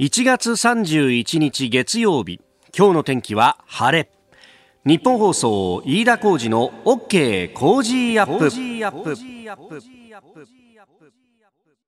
1月31日月曜日。今日の天気は晴れ。ニッポン放送飯田浩司の OK Cozy up。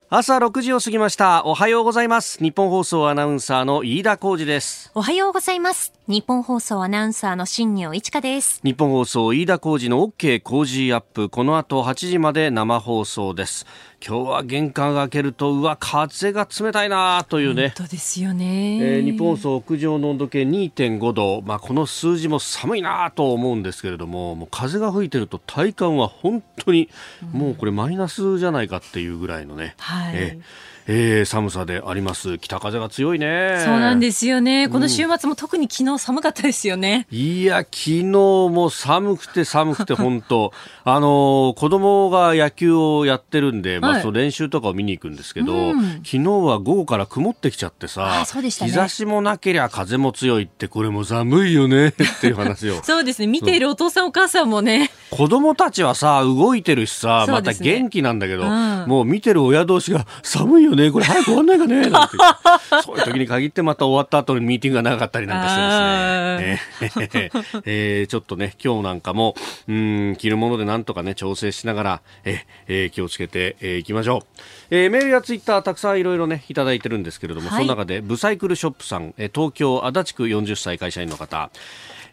朝6時を過ぎました。おはようございます。ニッポン放送アナウンサーの飯田浩司です。おはようございますニッポン放送アナウンサーの新行市佳です。ニッポン放送飯田浩司の OK Cozy up。この後8時まで生放送です。今日は玄関が開けるとうわ風が冷たいなというね。本当ですよね、えー、日本放送屋上の温度計2.5度。まあこの数字も寒いなと思うんですけれどももう風が吹いてると体感は本当にもうこれマイナスじゃないかっていうぐらいのね、はい、えーえー、寒さであります。北風が強いね。そうなんですよね。この週末も特に昨日寒かったですよね、うん、いや昨日も寒くて寒くて本当。あの子供が野球をやってるんで、まあ、その練習とかを見に行くんですけど、うん、昨日は午後から曇ってきちゃってさ、ね、日差しもなけりゃ風も強いってこれも寒いよね っていう話を。そうですね。見ているお父さんお母さんもね。子供たちはさ動いてるしさ、ね、また元気なんだけど、うん、もう見てる親同士が寒いよねこれ早く終わんないかねなんて。そういう時に限ってまた終わった後にミーティングが長かったりなんかしてですね、えー、ちょっとね今日なんかもうん着るものでなんとかね調整しながらえ、えー、気をつけてい、えー、きましょう、えー、メールやツイッターたくさんいろいろねいただいてるんですけれども、はい、その中でブサイクルショップさん、え東京足立区40歳会社員の方。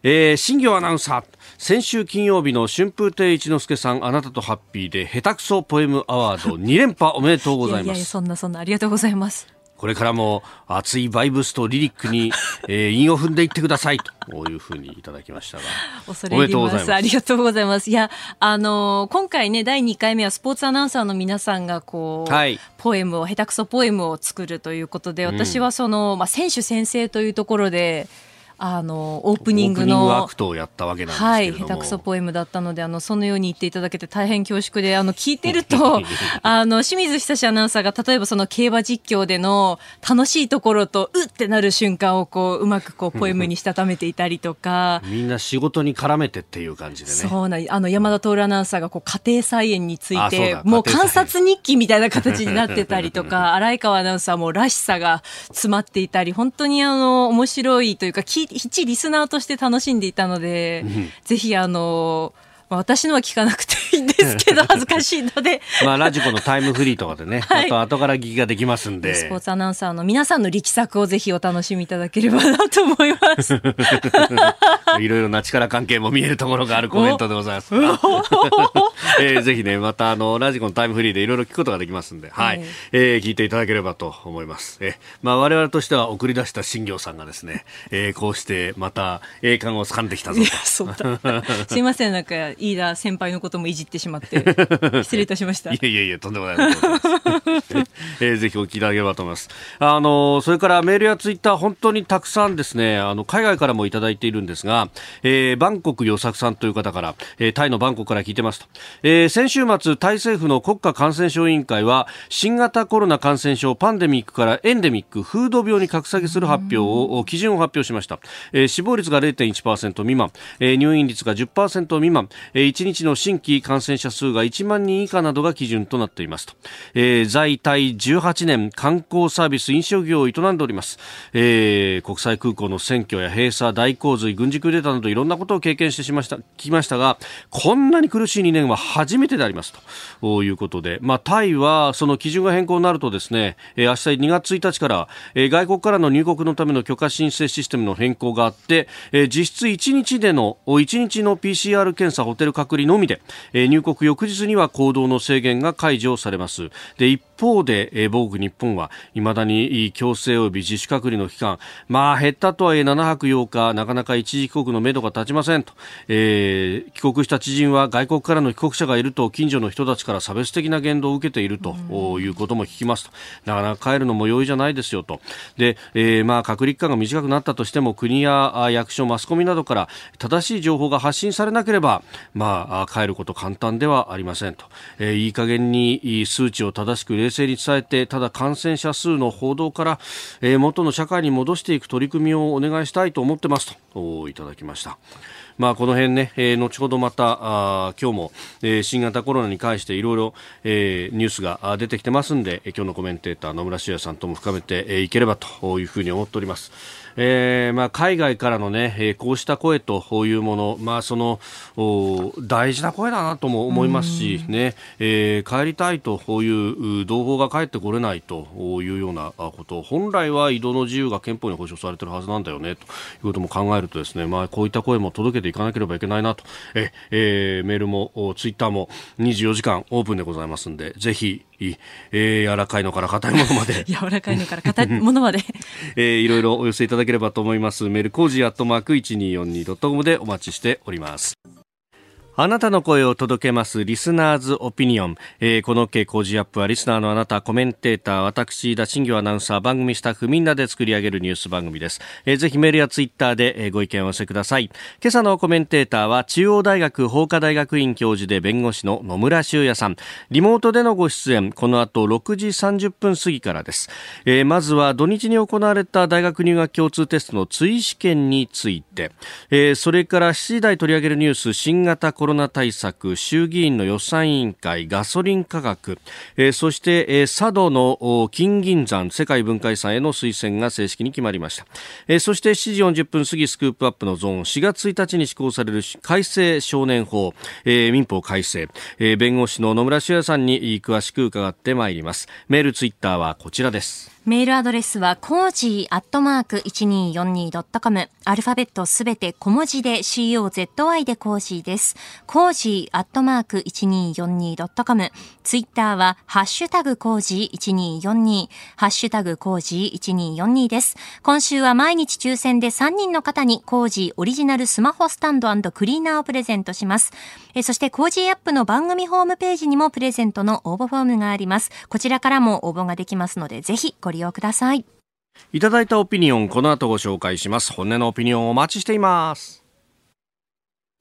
えー、新業アナウンサー先週金曜日の春風亭一之輔さんあなたとハッピーで下手くそポエムアワード2連覇おめでとうございますいやいやそんなそんなありがとうございますこれからも熱いバイブスとリリックに、えー、韻を踏んでいってくださいというふうにいただきましたが。恐れ入ります。ありがとうございます。いや、あのー、今回ね、第2回目はスポーツアナウンサーの皆さんがこう、はい、ポエムを、下手くそポエムを作るということで、私はその、まあ、選手先生というところで、あのオープニングのアクトをやったわけなんはい、下手くそポエムだったのであのそのように言っていただけて大変恐縮であの聞いてると あの清水久志アナウンサーが例えばその競馬実況での楽しいところとうってなる瞬間をこううまくこうポエムにしたためていたりとか。みんな仕事に絡めてっていう感じでね。そうなあの山田徹アナウンサーがこう家庭菜園についてもう観察日記みたいな形になってたりとか 荒井川アナウンサーもらしさが詰まっていたり本当にあの面白いというか一リスナーとして楽しんでいたので、うん、ぜひあのまあ、私のは聞かなくていいんですけど恥ずかしいので。まあラジコのタイムフリーとかでね、はい、あと後から聞きができますんで。スポーツアナウンサーの皆さんの力作をぜひお楽しみいただければなと思います。いろいろな力関係も見えるところがあるコメントでございます、えー、ぜひねまたあのラジコのタイムフリーでいろいろ聞くことができますんで、はい、はい、えー、聞いていただければと思います、えー、まあ我々としては送り出した新業さんがですね、えー、こうしてまた栄冠を掴んできたぞと。すいません。なんか飯田先輩のこともいじってしまって 失礼いたしました。いやいやいやとんでもないえー、ぜひお聞きいただければと思います。あのそれからメールやツイッター本当にたくさんですねあの海外からもいただいているんですが、えー、バンコク与作さんという方から、えー、タイのバンコクから聞いてますと、えー、先週末タイ政府の国家感染症委員会は新型コロナ感染症パンデミックからエンデミック風土病に格下げする発表を基準を発表しました、えー、死亡率が0.1%未満、えー、入院率が10%未満、えー、1日の新規感染者数が1万人以下などが基準となっていますと、えー、在タイ18年観光サービス飲食業を営んでおります、えー、国際空港の選挙や閉鎖大洪水軍事クーデターなどいろんなことを経験してしました聞きましたがこんなに苦しい2年は初めてでありますと。いうことで、まあ、タイはその基準が変更になるとですね、えー、明日2月1日から、えー、外国からの入国のための許可申請システムの変更があって、えー、実質1日での1日の PCR 検査ホテル隔離のみで、えー、入国翌日には行動の制限が解除されます。で一方で、えー、母国日本はいまだに強制及び自主隔離の期間まあ減ったとはいえ7泊8日なかなか一時帰国のめどが立ちませんと、えー、帰国した知人は外国からの帰国者がいると近所の人たちから差別的な言動を受けているということも聞きますと。なかなか帰るのも容易じゃないですよと。で、えー、まあ隔離期間が短くなったとしても国や役所マスコミなどから正しい情報が発信されなければまあ帰ること簡単ではありませんと、えー、いい加減に数値を正しく冷成に伝えてただ感染者数の報道から、えー、元の社会に戻していく取り組みをお願いしたいと思ってますといただきました。まあ、この辺ね、えー、後ほどまたあ今日も、えー、新型コロナに関していろいろ、え、ニュースが出てきてますんで今日のコメンテーター野村修也さんとも深めていければというふうに思っております。えーまあ、海外からの、ね、えー、こうした声というもの、まあ、その大事な声だなとも思いますし、ねえー、帰りたいという同胞が帰ってこれないというようなこと本来は移動の自由が憲法に保障されているはずなんだよねということも考えるとですね、まあ、こういった声も届けていかなければいけないなと。え、えー、メールもツイッターも24時間オープンでございますのでぜひえー、柔らかいのから硬いものまで。柔らかいのから硬いものまで、えー、いろいろお寄せいただければと思います。メルコージアットマーク 1242.com でお待ちしておりますあなたの声を届けますリスナーズオピニオン、えー、この OK 工事アップはリスナーのあなたコメンテーター私田新業アナウンサー番組スタッフみんなで作り上げるニュース番組です、えー、ぜひメールやツイッターで、えー、ご意見を寄せください。今朝のコメンテーターは中央大学法科大学院教授で弁護士の野村修也さん。リモートでのご出演この後6時30分過ぎからです、えー、まずは土日に行われた大学入学共通テストの追試験について、えー、それから7時台取り上げるニュース新型ココロナ対策衆議院の予算委員会ガソリン価格、えー、そして、えー、佐渡の金銀山世界文化遺産への推薦が正式に決まりました、えー、そして7時40分過ぎスクープアップのゾーン4月1日に施行される改正少年法、えー、民法改正、えー、弁護士の野村修也さんに詳しく伺ってまいります。メールツイッターはこちらです。メールアドレスは、コージーアットマーク 1242.com。アルファベットすべて小文字で COZY で cozy です。 cozy アットマーク 1242.com。ツイッターは、ハッシュタグ cozy1242。ハッシュタグ cozy1242です。今週は毎日抽選で3人の方に Cozy オリジナルスマホスタンドクリーナーをプレゼントします。えそして、 Cozy up の番組ホームページにもプレゼントの応募フォームがあります。こちらからも応募ができますので、ぜひご利用ください。いただいたオピニオン、この後ご紹介します。本音のオピニオンお待ちしています。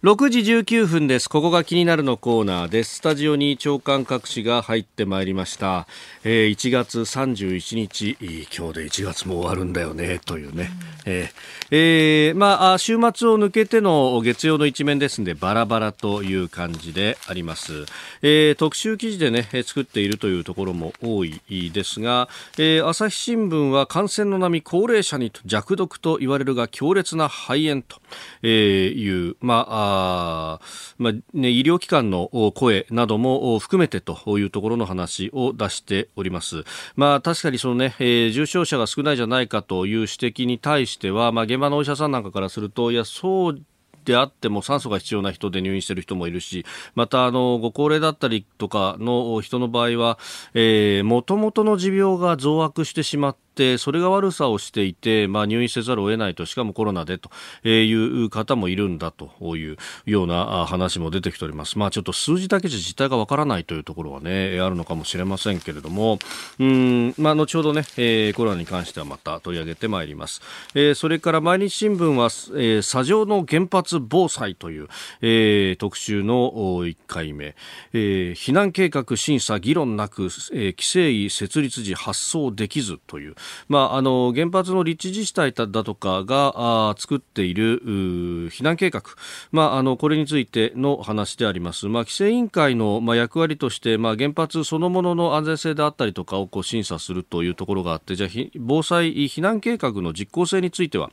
6時19分です。ここが気になるのコーナーです。スタジオに朝刊各紙が入ってまいりました。えー、1月31日、今日で1月も終わるんだよね、というね。えー、えー、まあ、週末を抜けての月曜の一面ですんで、バラバラという感じであります。えー、特集記事でね、作っているというところも多いですが、えー、朝日新聞は感染の波、高齢者に弱毒と言われるが強烈な肺炎という、まあ、あまあね、医療機関の声なども含めてというところの話を出しております。まあ、確かにそのね、えー、重症者が少ないじゃないかという指摘に対しては、まあ、現場のお医者さんなんかからすると、いや、そうであっても酸素が必要な人で入院している人もいるし、また、あの、ご高齢だったりとかの人の場合は、もともとの持病が増悪してしまって、ってそれが悪さをしていて、まあ、入院せざるを得ないとしかもコロナでという方もいるんだというような話も出てきております、まあ、ちょっと数字だけじゃ実態がわからないというところは、ね、あるのかもしれませんけれどもうん、まあ、後ほどね、えー、コロナに関してはまた取り上げてまいります、えー、それから毎日新聞は、えー、砂上の原発防災という、えー、特集の1回目、えー、避難計画審査議論なく、えー、規制委設立時発送できずというまあ、あの原発の立地自治体だとかが作っている避難計画、まあ、あのこれについての話であります、まあ、規制委員会の、役割として、まあ、原発そのものの安全性であったりとかをこう審査するというところがあってじゃあ防災避難計画の実効性については、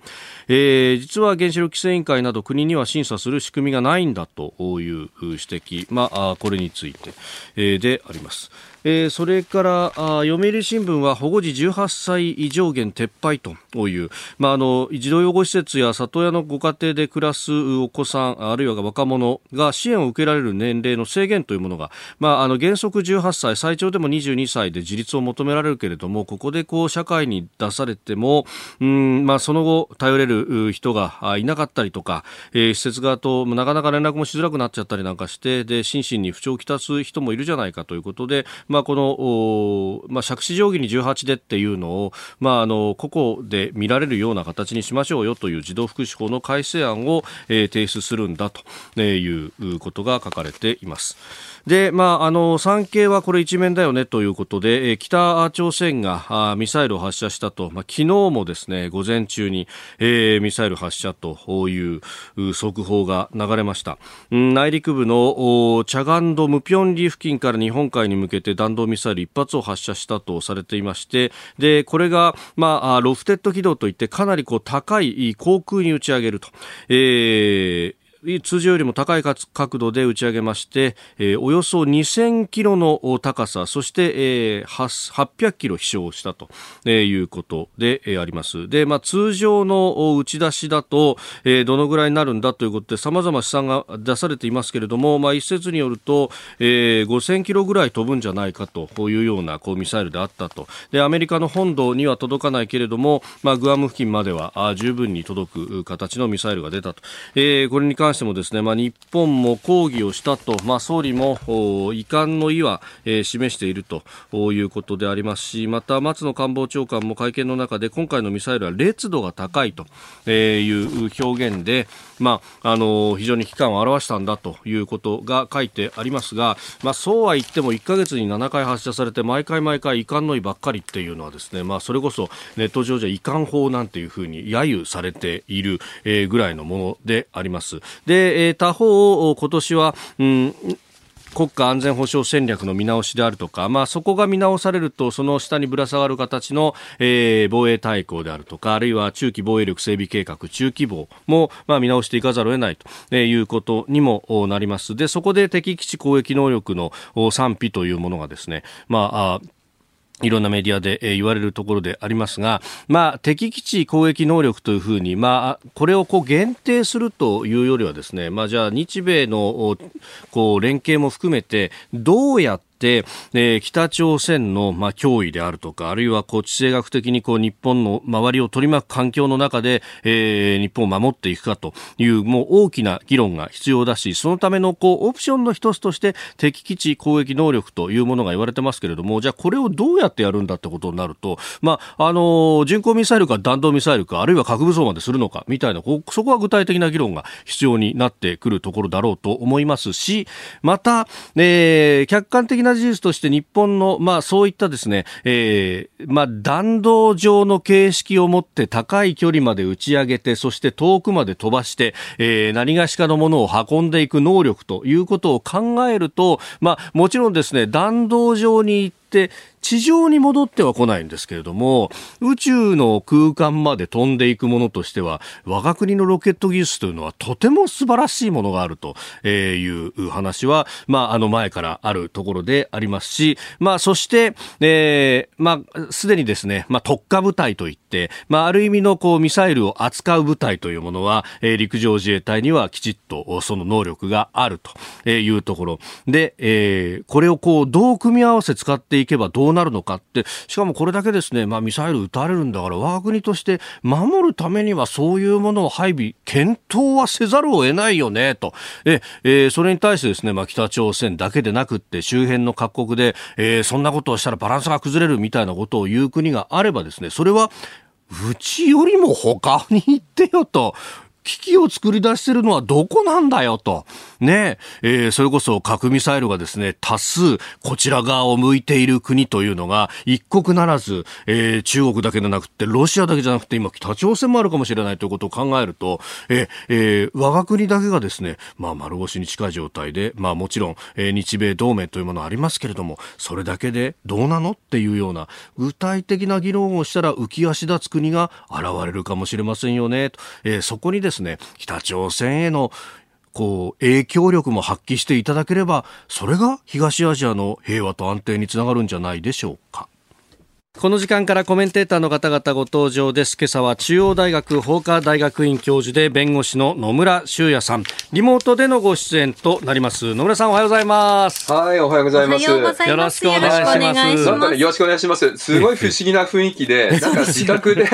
えー、実は原子力規制委員会など国には審査する仕組みがないんだという指摘、まあ、これについて、であります。えー、それから読売新聞は保護時18歳以上限撤廃という、まあ、あの児童養護施設や里親のご家庭で暮らすお子さんあるいは若者が支援を受けられる年齢の制限というものが、まあ、あの原則18歳最長でも22歳で自立を求められるけれどもここでこう社会に出されてもうん、まあ、その後頼れる人がいなかったりとか、えー、施設側となかなか連絡もしづらくなっちゃったりなんかしてで心身に不調をきたす人もいるじゃないかということでまあ、この、まあ、杓子定規に18でっていうのを、まあ、あの個々で見られるような形にしましょうよという児童福祉法の改正案を、えー、提出するんだということが書かれています。で、まあ、あの、産経はこれ一面だよねということで、え北朝鮮がミサイルを発射したと、まあ、昨日もですね、午前中に、えー、ミサイル発射という速報が流れました。内陸部のチャガンドムピョンリ付近から日本海に向けて弾道ミサイル一発を発射したとされていまして、で、これが、まあ、ロフテッド軌道といってかなりこう高い航空に打ち上げると。えー通常よりも高い角度で打ち上げまして、えー、およそ2000キロの高さ、そして、えー、800キロ飛翔したと、えー、いうことで、あります。で、まあ、通常の打ち出しだと、えー、どのぐらいになるんだということで、様々試算が出されていますけれども、まあ、一説によると、えー、5000キロぐらい飛ぶんじゃないかというようなこうミサイルであったと。で、アメリカの本土には届かないけれども、まあ、グアム付近まではあ十分に届く形のミサイルが出たと。えー、これに関関してもですね、まあ、日本も抗議をしたと、まあ、総理も遺憾の意は、えー、示しているということでありますし、また松野官房長官も会見の中で今回のミサイルは烈度が高いという表現で、まあ、あの非常に危機感を表したんだということが書いてありますが、まあ、そうは言っても1ヶ月に7回発射されて毎回毎回遺憾の意ばっかりっていうのはですね、まあ、それこそネット上じゃ遺憾法なんていうふうに揶揄されている、ぐらいのものであります。で、えー、他方、今年は、うん国家安全保障戦略の見直しであるとか、まあ、そこが見直されるとその下にぶら下がる形の、えー、防衛大綱であるとかあるいは中期防衛力整備計画中期防も、まあ、見直していかざるを得ないということにもなります。でそこで敵基地攻撃能力の賛否というものがですね、まあいろんなメディアで、え、言われるところでありますが、まあ、敵基地攻撃能力というふうに、まあ、これをこう限定するというよりはですね、まあ、じゃあ日米のこう連携も含めてどうやって、えー、北朝鮮の、まあ、脅威であるとか、あるいはこう地政学的にこう日本の周りを取り巻く環境の中で、えー、日本を守っていくかというもう大きな議論が必要だし、そのためのこうオプションの一つとして敵基地攻撃能力というものが言われてますけれども、じゃあこれをどうやってやるんだってことになると、まあ、あのー、巡航ミサイルか弾道ミサイルか、あるいは核武装までするのかみたいな、こそこは具体的な議論が必要になってくるところだろうと思いますし、また、えー、客観的な事実として日本の、まあ、そういったですね、えー、まあ、弾道上の形式を持って高い距離まで打ち上げて、そして遠くまで飛ばして、えー、何がしかのものを運んでいく能力ということを考えると、まあ、もちろんですね、弾道上に行って地上に戻っては来ないんですけれども、宇宙の空間まで飛んでいくものとしては、我が国のロケット技術というのはとても素晴らしいものがあるという話は、まあ、あの前からあるところでありますし、まあ、そして、えー、まあ、すでにですね、まあ、特化部隊といって、まあ、ある意味のこう、ミサイルを扱う部隊というものは、え、陸上自衛隊にはきちっとその能力があるというところ。で、えー、これをこう、どう組み合わせ使っていけばどうなるのかって、しかもこれだけですね、まあ、ミサイル撃たれるんだから、我が国として守るためにはそういうものを配備、検討はせざるを得ないよね、と。え、えー、それに対してですね、まあ、北朝鮮だけでなくって、周辺の各国で、えー、そんなことをしたらバランスが崩れるみたいなことを言う国があればですね、それは、うちよりも他に行ってよと機を作り出してるのはどこなんだよと。ねえー、それこそ核ミサイルがですね、多数こちら側を向いている国というのが一国ならず、えー、中国だけでなくて、ロシアだけじゃなくて今北朝鮮もあるかもしれないということを考えると、えー、我が国だけがですね、まあ丸腰に近い状態で、まあもちろん、え、日米同盟というものありますけれども、それだけでどうなのっていうような具体的な議論をしたら浮き足立つ国が現れるかもしれませんよね。とえ、そこにですね、北朝鮮へのこう影響力も発揮していただければそれが東アジアの平和と安定につながるんじゃないでしょうか。この時間からコメンテーターの方々ご登場です。今朝は中央大学法科大学院教授で弁護士の野村修也さん。リモートでのご出演となります。野村さんおはようございます。はい、おはようございます。よろしくお願いします。なんかね、よろしくお願いします。すごい不思議な雰囲気で、なんか自宅で、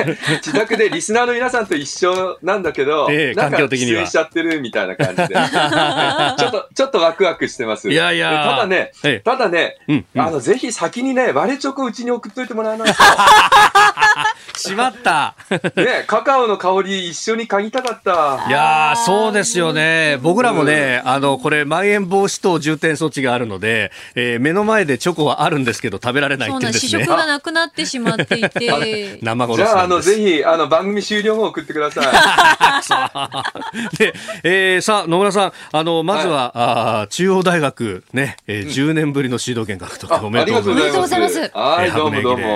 自宅でリスナーの皆さんと一緒なんだけど、えー、環境的には。しちゃってるみたいな感じで。ちょっと、ちょっとワクワクしてます。いやいや。ただね、ただね、あの、ぜひ先にね、割れチョコうちに送っといてもらわないと。しまった。ね、カカオの香り一緒に嗅ぎたかった。いやそうですよね。僕らもね、あの、これ、まん延防止等重点措置があるので、えー、目の前でチョコはあるんですけど、食べられないっていうですね。試食がなくなってしまっていて。生殺しじゃあ、あの、ぜひ、あの、番組終了後送ってください。で、えー、さあ、野村さん、あの、まずは、はい、あ中央大学、ね、えー、10年ぶりのシード権獲得、おめでとうございます。はい、どうもどうも。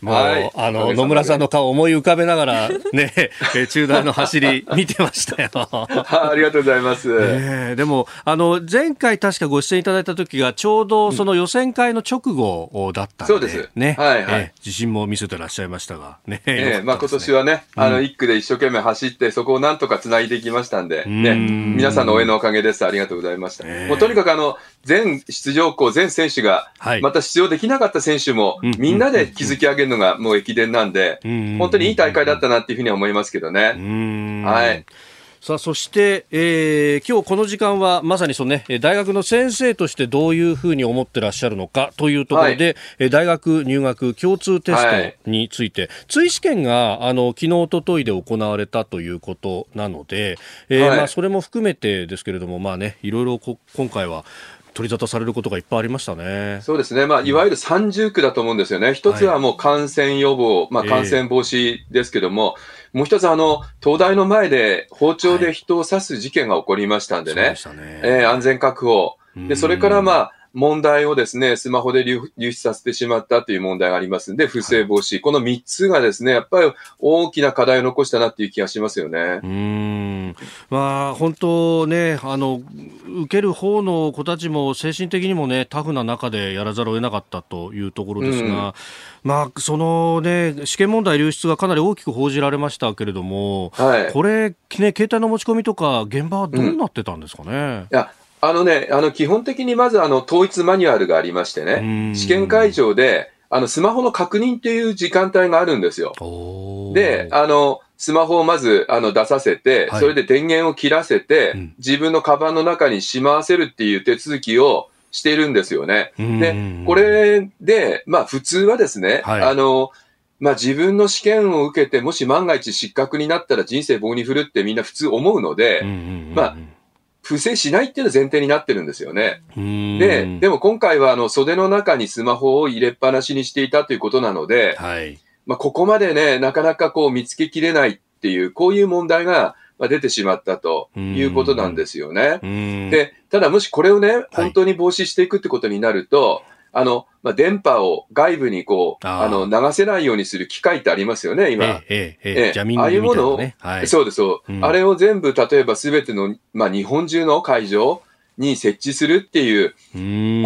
もう、はい、あの、野村さんの顔思い浮かべながら、ね、え中大の走り見てましたよ。ありがとうございます。えー、でも、あの、前回確かご出演いただいた時が、ちょうどその予選会の直後だったんで、そうです。ね。はいはい、えー、自信も見せてらっしゃいましたが、ね。えー、まあ今年はね、あの、一区で一生懸命走って、そこをなんとか繋いでいきましたんで、ね、皆さんの応援のおかげです。ありがとうございました。えー、もうとにかくあの、全出場校、全選手が、また出場できなかった選手も、みんなで築き上げるのがもう駅伝なんで、本当にいい大会だったなっていうふうには思いますけどね。はい。さあそして、えー、今日この時間はまさにその、ね、大学の先生としてどういうふうに思ってらっしゃるのかというところで、はい、大学入学共通テストについて、はい、追試験があの昨日おとといで行われたということなので、えー、はい、まあ、それも含めてですけれども、まあね、いろいろ今回は取り沙汰されることがいっぱいありましたね。そうですね。まあ、いわゆる三重苦だと思うんですよね。一つはもう感染予防、まあ、感染防止ですけども、えー、もう一つあの、東大の前で包丁で人を刺す事件が起こりましたんでね。はい、ねえー、安全確保。で、それからまあ、問題をですね、スマホで流出させてしまったという問題がありますんで、不正防止、はい、この3つがですね、やっぱり大きな課題を残したなっていう気がしますよね。うん。まあ、本当ね、あの、受ける方の子たちも精神的にもね、タフな中でやらざるを得なかったというところですが、まあ、そのね、試験問題流出がかなり大きく報じられましたけれども、はい、これ、ね、携帯の持ち込みとか、現場はどうなってたんですかね？うん、いやあのね、あの、基本的にまずあの、統一マニュアルがありましてね、試験会場で、あの、スマホの確認っていう時間帯があるんですよ。で、あの、スマホをまず、あの、出させて、はい、それで電源を切らせて、うん、自分のカバンの中にしまわせるっていう手続きをしているんですよね。で、これで、まあ、普通はですね、はい、あの、まあ自分の試験を受けて、もし万が一失格になったら人生棒に振るってみんな普通思うので、まあ不正しないっていうのが前提になってるんですよね。で、でも今回はあの袖の中にスマホを入れっぱなしにしていたということなので、はい、まあここまでね、なかなかこう見つけきれないっていう、こういう問題が出てしまったということなんですよね。で、ただもしこれをね、本当に防止していくってことになると、はいあの、まあ、電波を外部にこう、あの、流せないようにする機械ってありますよね、今。ええ、ええ、ええ、ああいうものを、はい、そうです、そう、うん、あれを全部、例えばすべての、まあ、日本中の会場に設置するっていう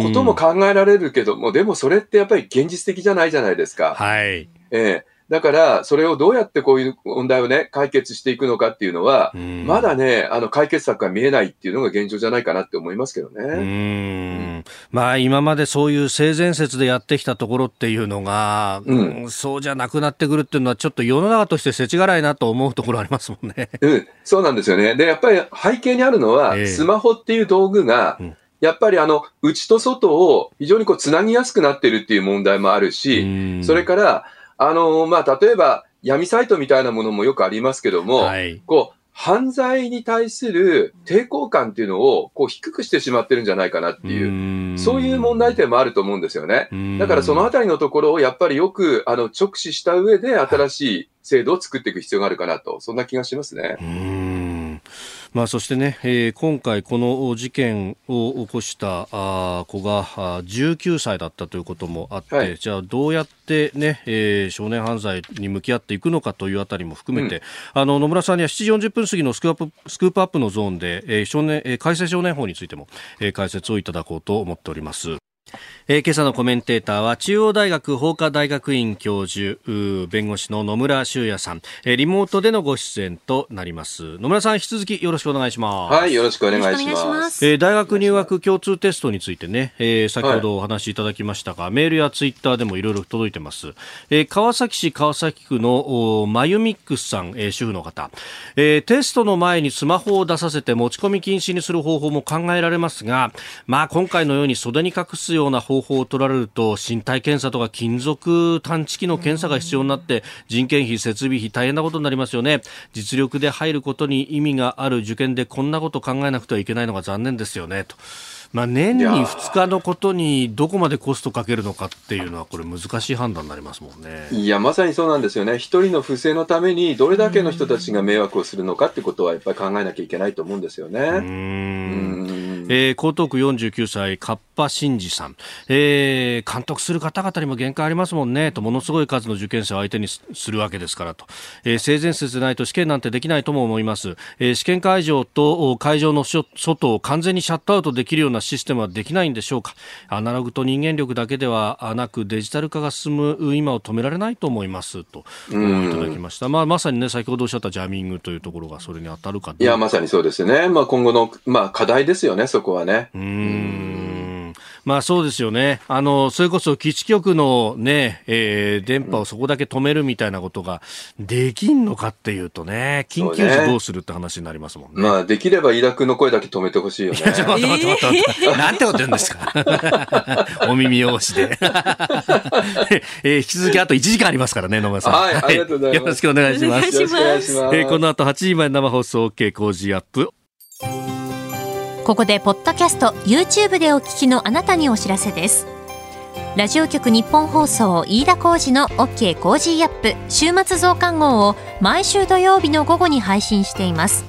ことも考えられるけども、でもそれってやっぱり現実的じゃないじゃないですか。はい。ええ。だから、それをどうやってこういう問題をね、解決していくのかっていうのは、まだね、あの、解決策が見えないっていうのが現状じゃないかなって思いますけどね。うん。まあ、今までそういう性善説でやってきたところっていうのが、うん、そうじゃなくなってくるっていうのは、ちょっと世の中として世知辛いなと思うところありますもんね。うん、そうなんですよね。で、やっぱり背景にあるのは、えー、スマホっていう道具が、うんやっぱりあの、内と外を非常にこう、つなぎやすくなってるっていう問題もあるし、それから、あの、まあ、例えば、闇サイトみたいなものもよくありますけども、はい、こう、犯罪に対する抵抗感っていうのをこう低くしてしまってるんじゃないかなっていう、そういう問題点もあると思うんですよね。だからそのあたりのところをやっぱりよくあの直視した上で新しい制度を作っていく必要があるかなと、そんな気がしますね。まあ、そしてね、えー、今回この事件を起こしたあ子が19歳だったということもあって、はい、じゃあどうやってね、えー、少年犯罪に向き合っていくのかというあたりも含めて、うん、あの野村さんには7時40分過ぎのスクープスクープアップのゾーンで、えー少年えー、改正少年法についても、えー、解説をいただこうと思っております。えー、今朝のコメンテーターは中央大学法科大学院教授弁護士の野村修也さん、えー、リモートでのご出演となります。野村さん引き続きよろしくお願いします。はいよろしくお願いします。えー、大学入学共通テストについてね、えー、先ほどお話しいただきましたが、はい、メールやツイッターでもいろいろ届いてます、えー、川崎市川崎区のマユミックスさん、えー、主婦の方、えー、テストの前にスマホを出させて持ち込み禁止にする方法も考えられますがまあ今回のように袖に隠すような方法を取られると身体検査とか金属探知機の検査が必要になって人件費、設備費大変なことになりますよね。実力で入ることに意味がある受験でこんなこと考えなくてはいけないのが残念ですよね。と。まあ、年に2日のことにどこまでコストかけるのかっていうのは、これ、難しい判断になりますもんね。いや、まさにそうなんですよね、一人の不正のために、どれだけの人たちが迷惑をするのかってことは、やっぱり考えなきゃいけないと思うんですよね。うんえー、江東区49歳、カッパ真二さん、えー、監督する方々にも限界ありますもんね。と、ものすごい数の受験生を相手にするわけですからと、えー、性善説でないと試験なんてできないとも思います、えー、試験会場と会場の外を完全にシャットアウトできるようなシステムはできないんでしょうか、アナログと人間力だけではなく、デジタル化が進む今を止められないと思います。と、いただきました、まあ、まさにね、先ほどおっしゃったジャミングというところがそれに当たるか。いや、まさにそうですね、まあ、今後の、まあ、課題ですよね、そこはね。うんまあそうですよね。あの、それこそ基地局のね、えー、電波をそこだけ止めるみたいなことができんのかっていうとね、緊急時どうするって話になりますもんね。ねまあできれば飯田君の声だけ止めてほしいよね。ちょっと待って待って待って。なんてこと言うんですか？お耳汚しで。えー、引き続きあと1時間ありますからね、野村さん。はい、ありがとうございます。よろしくお願いします。よろしくお願いします。えー、この後8時前生放送 OK 工事アップ。ここでポッドキャスト YouTube でお聞きのあなたにお知らせです。ラジオ局日本放送飯田浩司の OK コージーアップ週末増刊号を毎週土曜日の午後に配信しています。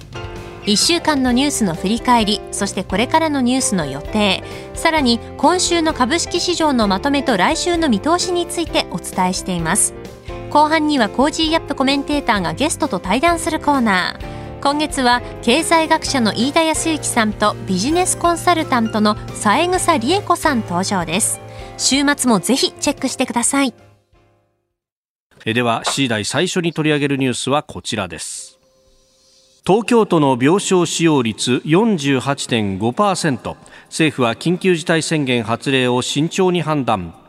1週間のニュースの振り返りそしてこれからのニュースの予定さらに今週の株式市場のまとめと来週の見通しについてお伝えしています。後半には Cozy up コメンテーターがゲストと対談するコーナー。今月は経済学者の飯田康之さんとビジネスコンサルタントの三枝理恵子さん登場です。週末もぜひチェックしてください。では C 代最初に取り上げるニュースはこちらです。東京都の病床使用率48.5%政府は緊急事態宣言発令を慎重に判断。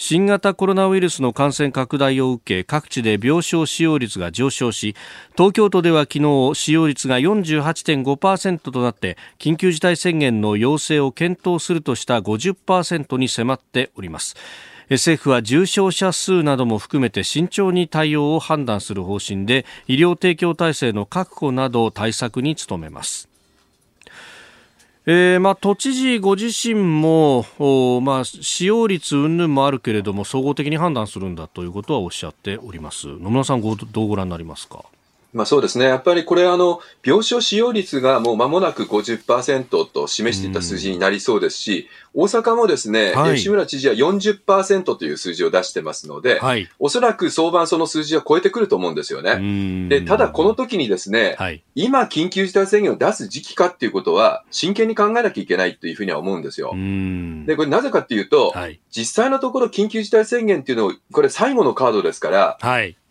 新型コロナウイルスの感染拡大を受け各地で病床使用率が上昇し東京都では昨日使用率が48.5%となって緊急事態宣言の要請を検討するとした50%に迫っております。政府は重症者数なども含めて慎重に対応を判断する方針で医療提供体制の確保など対策に努めます。えーまあ、都知事ご自身も、まあ、使用率云々もあるけれども総合的に判断するんだということはおっしゃっております。野村さんどうご覧になりますか？まあ、そうですね、やっぱりこれあの、病床使用率がもう間もなく50%と示していた数字になりそうですし、大阪もですね、はい、吉村知事は40%という数字を出してますので、はい、おそらく相場その数字は超えてくると思うんですよね。でただ、この時にですね、はい、今、緊急事態宣言を出す時期かっていうことは、真剣に考えなきゃいけないというふうには思うんですよ。で、これなぜかっていうと、実際のところ緊急事態宣言っていうのを、これ最後のカードですから、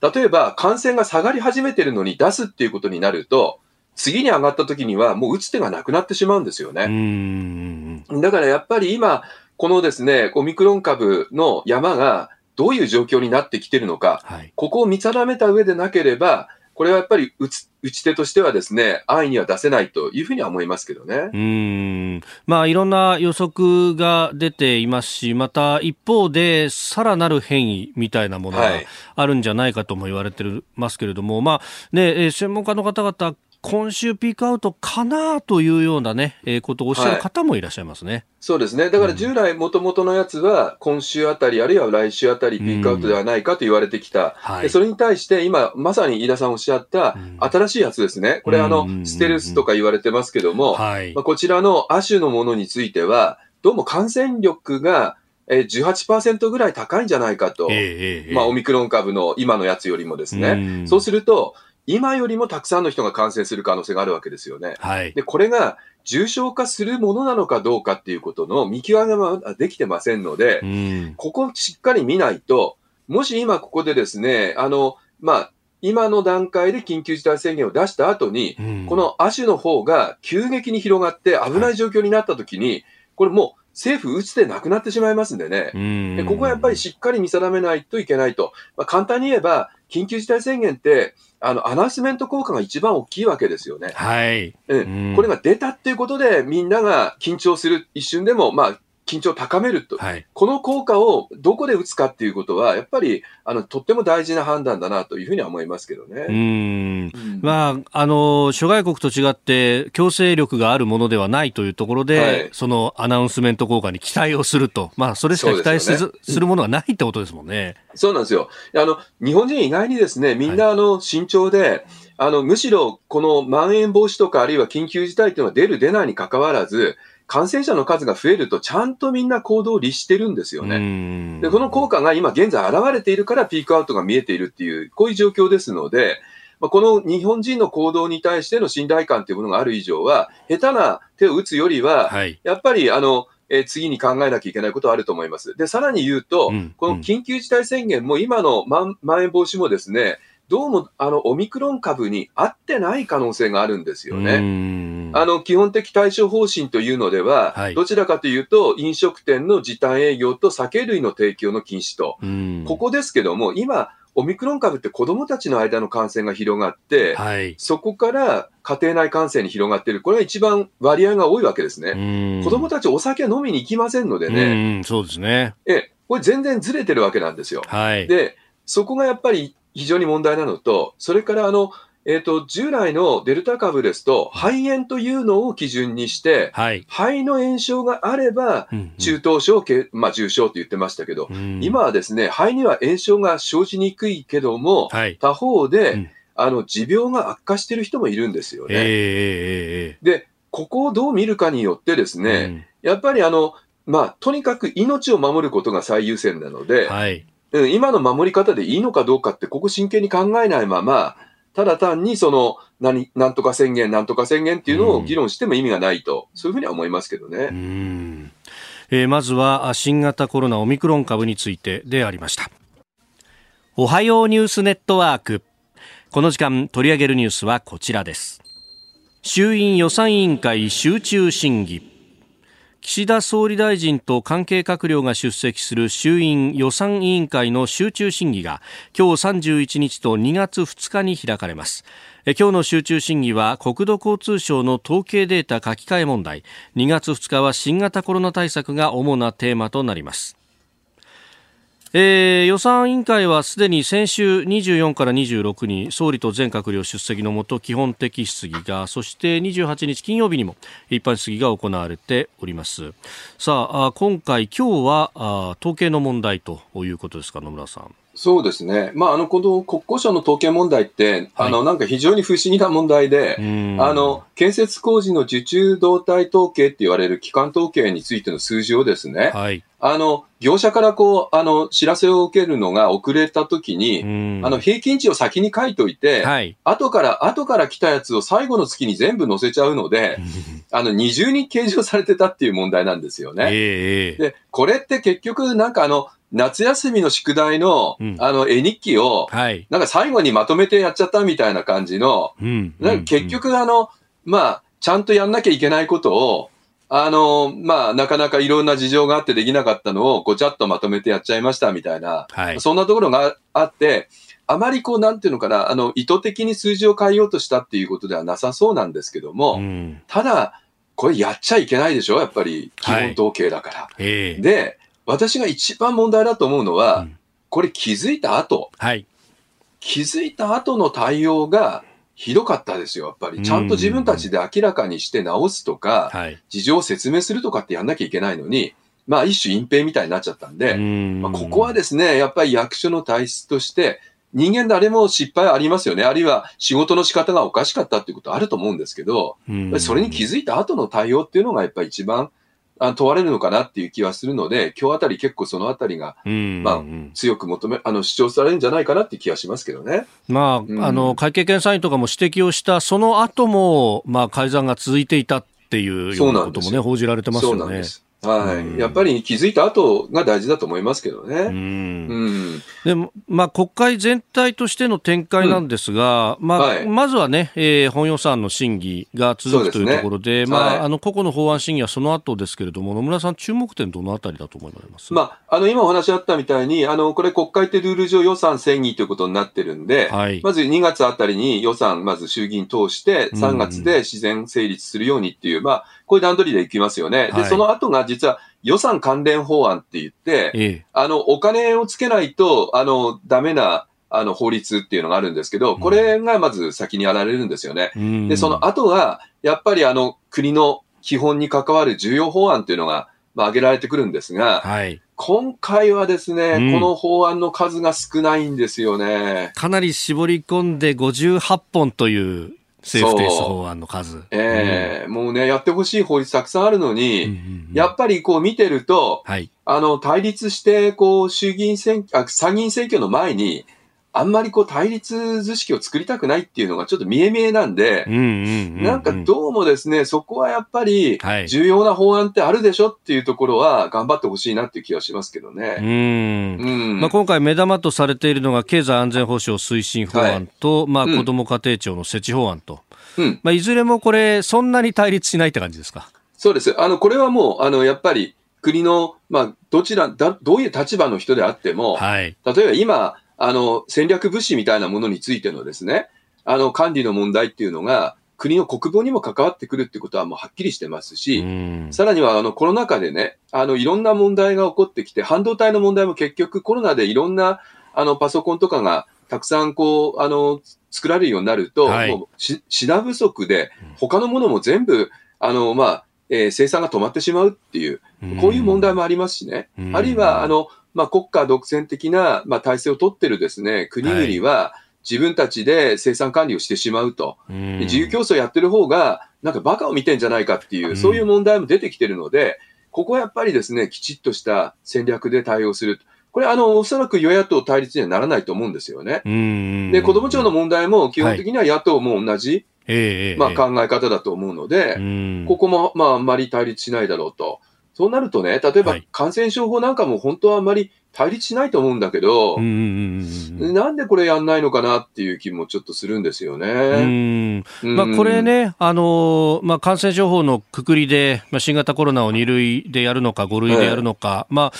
例えば感染が下がり始めてるのに出すっていうことになると、次に上がった時にはもう打つ手がなくなってしまうんですよね。だからやっぱり今、このですね、オミクロン株の山がどういう状況になってきてるのか、はい、ここを見定めた上でなければ、これはやっぱり打つ打ち手としてはですね、安易には出せないというふうには思いますけどね。うん。まあ、いろんな予測が出ていますし、また一方で、さらなる変異みたいなものがあるんじゃないかとも言われてますけれども、はい、まあ、ね、専門家の方々、今週ピークアウトかなというようなね、えー、ことをおっしゃる方もいらっしゃいますね。はい、そうですね。だから従来もともとのやつは、今週あたり、あるいは来週あたりピークアウトではないかと言われてきた。はい、それに対して今、まさに飯田さんおっしゃった新しいやつですね。これあの、ステルスとか言われてますけども、はい、まあ、こちらの亜種のものについては、どうも感染力がえ18%ぐらい高いんじゃないかと、えーえー、まあ、オミクロン株の今のやつよりもですね、そうすると、今よりもたくさんの人が感染する可能性があるわけですよね。はい。で、これが重症化するものなのかどうかっていうことの見極めはできてませんので、うん、ここしっかり見ないと、もし今ここでですね、あの、まあ、今の段階で緊急事態宣言を出した後に、うん、この亜種の方が急激に広がって危ない状況になったときに、はい、これもう政府打つでなくなってしまいますんでね。でここはやっぱりしっかり見定めないといけないと。まあ、簡単に言えば、緊急事態宣言って、あの、アナウンスメント効果が一番大きいわけですよね。はい。うん。これが出たっていうことで、みんなが緊張する一瞬でも、まあ、緊張を高めると、はい、この効果をどこで打つかっていうことは、やっぱりあのとっても大事な判断だなというふうには思いますけどね。うん、まあ、あの諸外国と違って、強制力があるものではないというところで、はい、そのアナウンスメント効果に期待をすると、まあ、それしか期待せず、ね、するものがないってことですもんね。そうなんですよ。あの日本人意外にですね、みんなあの慎重で、はいあの、むしろ、このまん延防止とか、あるいは緊急事態というのは出る、出ないにかかわらず、感染者の数が増えると、ちゃんとみんな行動を律してるんですよね。で、この効果が今現在現れているからピークアウトが見えているっていう、こういう状況ですので、まあ、この日本人の行動に対しての信頼感というものがある以上は、下手な手を打つよりは、はい、やっぱり、あの、えー、次に考えなきゃいけないことはあると思います。で、さらに言うと、うん、この緊急事態宣言も今のまんまん延防止もですね、どうも、あの、オミクロン株に合ってない可能性があるんですよね。あの、基本的対処方針というのでは、はい、どちらかというと、飲食店の時短営業と酒類の提供の禁止と、ここですけども、今、オミクロン株って子供たちの間の感染が広がって、はい、そこから家庭内感染に広がっている。これが一番割合が多いわけですね。子供たちお酒飲みに行きませんのでね。そうですね。え、これ全然ずれてるわけなんですよ。はい、で、そこがやっぱり非常に問題なのと、それからあの、えっ、ー、と、従来のデルタ株ですと、肺炎というのを基準にして、はい、肺の炎症があれば、中等症、まあ、重症と言ってましたけど、うん、今はですね、肺には炎症が生じにくいけども、はい、他方で、うん、あの、持病が悪化している人もいるんですよね。えー、で、ここをどう見るかによってですね、うん、やっぱりあの、まあ、とにかく命を守ることが最優先なので、はい今の守り方でいいのかどうかって、ここ真剣に考えないまま、ただ単にその、何、なんとか宣言、なんとか宣言っていうのを議論しても意味がないと、そういうふうには思いますけどね。うんえー、まずは新型コロナオミクロン株についてでありました。おはようニュースネットワーク。この時間取り上げるニュースはこちらです。衆院予算委員会集中審議。岸田総理大臣と関係閣僚が出席する衆院予算委員会の集中審議が今日31日と2月2日に開かれます。今日の集中審議は国土交通省の統計データ書き換え問題。2月2日は新型コロナ対策が主なテーマとなります。えー、予算委員会はすでに先週24から26に総理と全閣僚出席のもと基本的質疑がそして28日金曜日にも一般質疑が行われております。さあ今回今日は統計の問題ということですか野村さん。そうですね。まあ、あの、この国交省の統計問題って、はい、あの、なんか非常に不思議な問題で、あの、建設工事の受注動態統計って言われる基幹統計についての数字をですね、はい、あの、業者からこう、あの、知らせを受けるのが遅れたときに、あの、平均値を先に書いといて、はい、後から、後から来たやつを最後の月に全部載せちゃうので、あの、二重に計上されてたっていう問題なんですよね。えー、で、これって結局、なんかあの、夏休みの宿題の、うん、あの、絵日記を、はい、なんか最後にまとめてやっちゃったみたいな感じの、うん、なんか結局あの、まあ、ちゃんとやんなきゃいけないことを、あの、まあ、なかなかいろんな事情があってできなかったのをごちゃっとまとめてやっちゃいましたみたいな、はい、そんなところがあって、あまりこう、なんていうのかな、あの、意図的に数字を変えようとしたっていうことではなさそうなんですけども、うん、ただ、これやっちゃいけないでしょやっぱり、基本統計だから。はい、で、私が一番問題だと思うのは、うん、これ気づいた後、はい、気づいた後の対応がひどかったですよ、やっぱり。ちゃんと自分たちで明らかにして直すとか、事情を説明するとかってやんなきゃいけないのに、まあ一種隠蔽みたいになっちゃったんで、まあ、ここはですね、やっぱり役所の体質として、人間誰も失敗ありますよね。あるいは仕事の仕方がおかしかったっていうことあると思うんですけど、それに気づいた後の対応っていうのがやっぱり一番あ問われるのかなっていう気はするので、今日あたり結構そのあたりが、まあ、強く求め、あの、主張されるんじゃないかなっていう気がしますけどね。まあ、うん、あの、会計検査院とかも指摘をした、その後も、まあ、改ざんが続いていたっていうようなこともね、報じられてますよね。そうなんです。はい、やっぱり気づいた後が大事だと思いますけどね。うん、でも、まあ、国会全体としての展開なんですが、うん、まあ、はい、まずはね、えー、本予算の審議が続くというところで、でね、まあ、はい、あの、個々の法案審議はその後ですけれども、野村さん、注目点、どのあたりだと思います？まあ、あの、今お話あったみたいに、あの、これ国会ってルール上予算審議ということになってるんで、はい、まず2月あたりに予算、まず衆議院通して、3月で自然成立するようにっていう、まあ、こういう段取りでいきますよね。で、その後が実は予算関連法案って言って、ええ、あの、お金をつけないと、あの、ダメな、あの、法律っていうのがあるんですけど、これがまず先にやられるんですよね。うん、で、その後は、やっぱりあの、国の基本に関わる重要法案っていうのが、まあ、挙げられてくるんですが、はい、今回はですね、うん、この法案の数が少ないんですよね。かなり絞り込んで58本という政府提出法案の数。ええ。ーうん、もうね、やってほしい法律たくさんあるのに、うんうんうん、やっぱりこう見てると、はい、あの、対立して、こう、衆議院選挙、あ、参議院選挙の前に、あんまりこう対立図式を作りたくないっていうのがちょっと見え見えなんで、なんかどうもですね、そこはやっぱり重要な法案ってあるでしょっていうところは頑張ってほしいなっていう気がしますけどね。うん。まあ、今回目玉とされているのが経済安全保障推進法案と、はい、まあ子ども家庭庁の設置法案と、うん。まあ、いずれもこれそんなに対立しないって感じですか？そうです。あの、これはもう、あの、やっぱり国の、まあ、どちら、だどういう立場の人であっても、はい、例えば今、あの、戦略物資みたいなものについてのですね、あの、管理の問題っていうのが、国の国防にも関わってくるってことはもうはっきりしてますし、さらにはあのコロナ禍でね、あのいろんな問題が起こってきて、半導体の問題も結局コロナでいろんなあのパソコンとかがたくさんこう、あの、作られるようになると、はい、もう品不足で、他のものも全部、あの、まあ、えー、生産が止まってしまうっていう、こういう問題もありますしね。あるいは、あの、まあ、国家独占的な、まあ、体制を取ってるですね、国々は、自分たちで生産管理をしてしまうと。自由競争やってる方が、なんかバカを見てんじゃないかっていう、そういう問題も出てきてるので、ここはやっぱりですね、きちっとした戦略で対応する。これ、あの、おそらく与野党対立にはならないと思うんですよね。で、子ども庁の問題も基本的には野党も同じ、はい、まあ、考え方だと思うので、ここも、まあ、あんまり対立しないだろうと。そうなるとね、例えば感染症法なんかも本当はあんまり対立しないと思うんだけど、なんでこれやんないのかなっていう気もちょっとするんですよね。まあ、これね、あのまあ、感染症法のくくりで、まあ、新型コロナを2類でやるのか、5類でやるのか、まあ、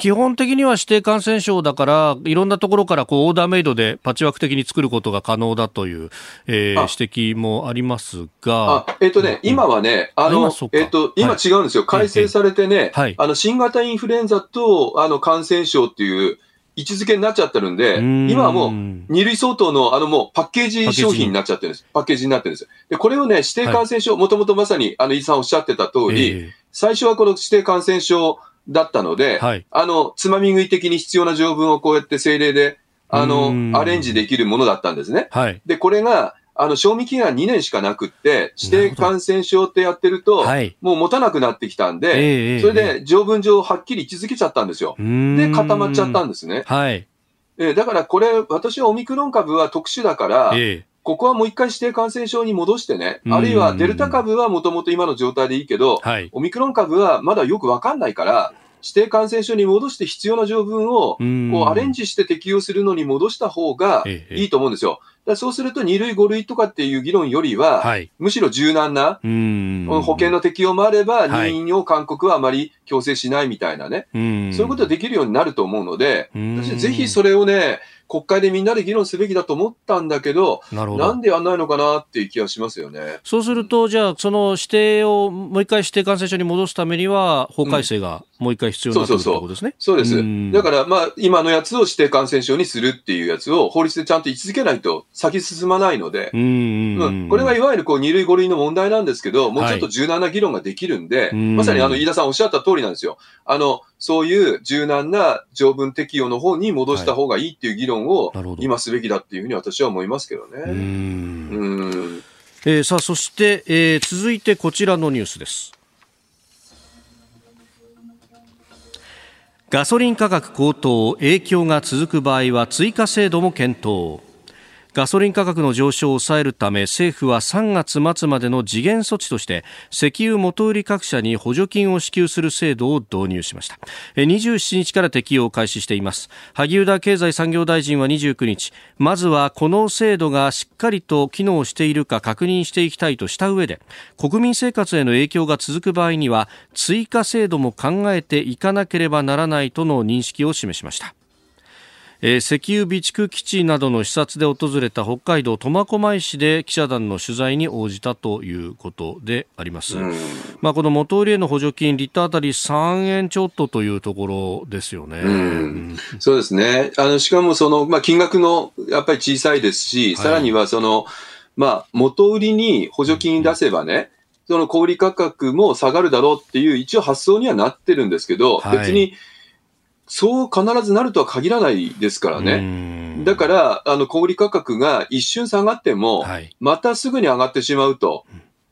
基本的には指定感染症だから、いろんなところからこうオーダーメイドでパッチワーク的に作ることが可能だという、えー、指摘もありますが。えっ、ー、とね、うん、今はね、あの、あえっ、ー、と、今違うんですよ。はい、改正されてね、はい、あの、新型インフルエンザと、あの、感染症っていう、位置づけになっちゃってるんで、今はもう2類相当のあのもうパッケージ商品になっちゃってるんです。パッケージに。なってるんです。で、これをね、指定感染症、もともとまさにあの、イさんおっしゃってた通り、えー、最初はこの指定感染症だったので、はい、あの、つまみ食い的に必要な条文をこうやって精霊で、あの、アレンジできるものだったんですね。はい、で、これが、あの、賞味期限2年しかなくって、指定感染症ってやってると、もう持たなくなってきたんで、えー、それで条文上はっきり位置づけちゃったんですよ。で、固まっちゃったんですね。はい。えー、だからこれ、私はオミクロン株は特殊だから、えー、ここはもう一回指定感染症に戻してね、あるいはデルタ株はもともと今の状態でいいけど、はい、オミクロン株はまだよくわかんないから、指定感染症に戻して必要な条文をこうアレンジして適用するのに戻した方がいいと思うんですよ。だそうすると2類、5類とかっていう議論よりは、はい、むしろ柔軟な、保険の適用もあれば、入院を韓国はあまり強制しないみたいなね、そういうことができるようになると思うので、私ぜひそれをね、国会でみんなで議論すべきだと思ったんだけど、なるほど。なんでやんないのかなっていう気がしますよね。そうすると、じゃあ、その指定をもう一回指定感染症に戻すためには、法改正がもう一回必要になってくるということですね。そうです。だから、まあ、今のやつを指定感染症にするっていうやつを法律でちゃんと位置づけないと先進まないので、うん、これがいわゆるこう2類5類の問題なんですけど、もうちょっと柔軟な議論ができるんで、はい、まさにあの、飯田さんおっしゃった通りなんですよ。あの、そういう柔軟な条文適用の方に戻した方がいいっていう議論を今すべきだっていうふうに私は思いますけどね。は、うんえー、さあ、そして、えー、続いてこちらのニュースです。ガソリン価格高騰影響が続く場合は追加制度も検討。ガソリン価格の上昇を抑えるため政府は3月末までの時限措置として石油元売り各社に補助金を支給する制度を導入しました。27日から適用を開始しています。萩生田経済産業大臣は29日まずはこの制度がしっかりと機能しているか確認していきたいとした上で国民生活への影響が続く場合には追加制度も考えていかなければならないとの認識を示しました。えー、石油備蓄基地などの視察で訪れた北海道苫小牧市で記者団の取材に応じたということであります、まあ、この元売りへの補助金リッターあたり3円ちょっとというところですよね、うん、そうですね。あのしかもその、まあ、金額のやっぱり小さいですし、はい、さらにはその、まあ、元売りに補助金出せばね、その小売価格も下がるだろうっていう一応発想にはなってるんですけど、はい、別にそう必ずなるとは限らないですからね。だから、あの、小売価格が一瞬下がっても、はい、またすぐに上がってしまうと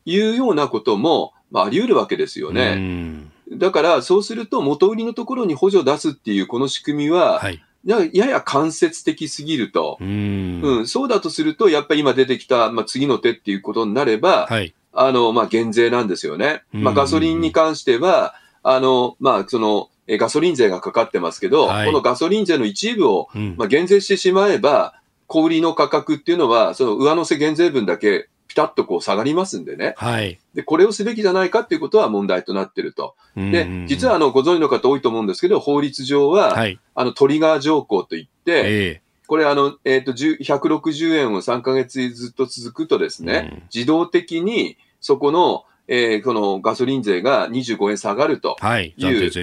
いうようなことも、まあ、あり得るわけですよね。だから、そうすると、元売りのところに補助を出すっていうこの仕組みは、はいやや間接的すぎると。うん,、うん。そうだとすると、やっぱり今出てきた、まあ、次の手っていうことになれば、はい、あの、まあ、減税なんですよね。まあ、ガソリンに関しては、あの、まあ、その、えガソリン税がかかってますけど、はい、このガソリン税の一部を、まあ、減税してしまえば、小売りの価格っていうのは、その上乗せ減税分だけピタッとこう下がりますんでね。はい。で、これをすべきじゃないかっていうことは問題となってると。で、実はあの、ご存知の方多いと思うんですけど、法律上は、はい、あの、トリガー条項といって、えーこれあの、えっ、ー、と、160円を3ヶ月ずっと続くとですね、うん、自動的にそこの、えー、このガソリン税が25円下がるとい。う、はい、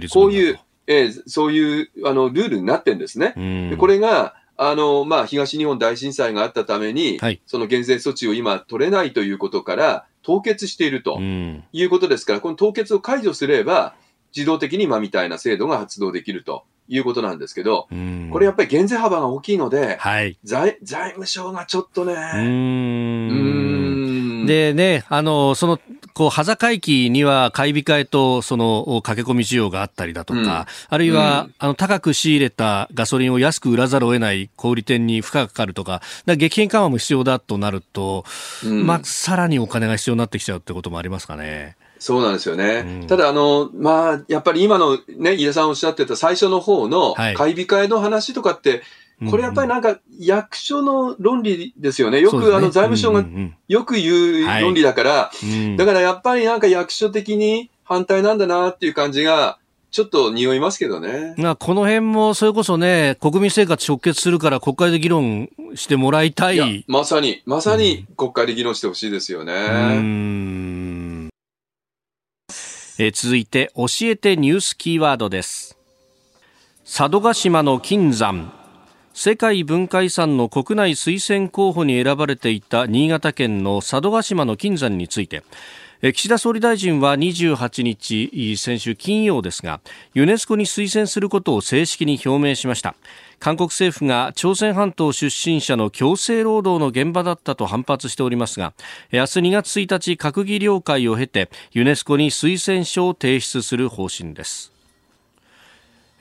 こういう、えー、そういうあのルールになってるんですね。でこれがあの、まあ、東日本大震災があったために、はい、その減税措置を今取れないということから、凍結しているということですから、この凍結を解除すれば、自動的に今みたいな制度が発動できるということなんですけど、これやっぱり減税幅が大きいので、はい、財財務省がちょっとね、うん。でね、あの、そのこう、端境期には買い控えと、その、駆け込み需要があったりだとか、うん、あるいは、うん、あの、高く仕入れたガソリンを安く売らざるを得ない小売店に負荷がかかるとか、か激変緩和も必要だとなると、うん、まあ、さらにお金が必要になってきちゃうってこともありますかね。そうなんですよね。うん、ただ、あの、まあ、やっぱり今のね、井田さんおっしゃってた最初の方の買い控えの話とかって、はいこれやっぱりなんか役所の論理ですよね。よくあの財務省がよく言う論理だから、だからやっぱりなんか役所的に反対なんだなっていう感じが、ちょっと匂いますけどね。まこの辺もそれこそね、国民生活直結するから国会で議論してもらいたい。いまさに、まさに国会で議論してほしいですよね。え続いて、教えてニュースキーワードです。佐渡島の金山、世界文化遺産の国内推薦候補に選ばれていた新潟県の佐渡島の金山について岸田総理大臣は28日先週金曜ですがユネスコに推薦することを正式に表明しました。韓国政府が朝鮮半島出身者の強制労働の現場だったと反発しておりますが明日2月1日閣議了解を経てユネスコに推薦書を提出する方針です。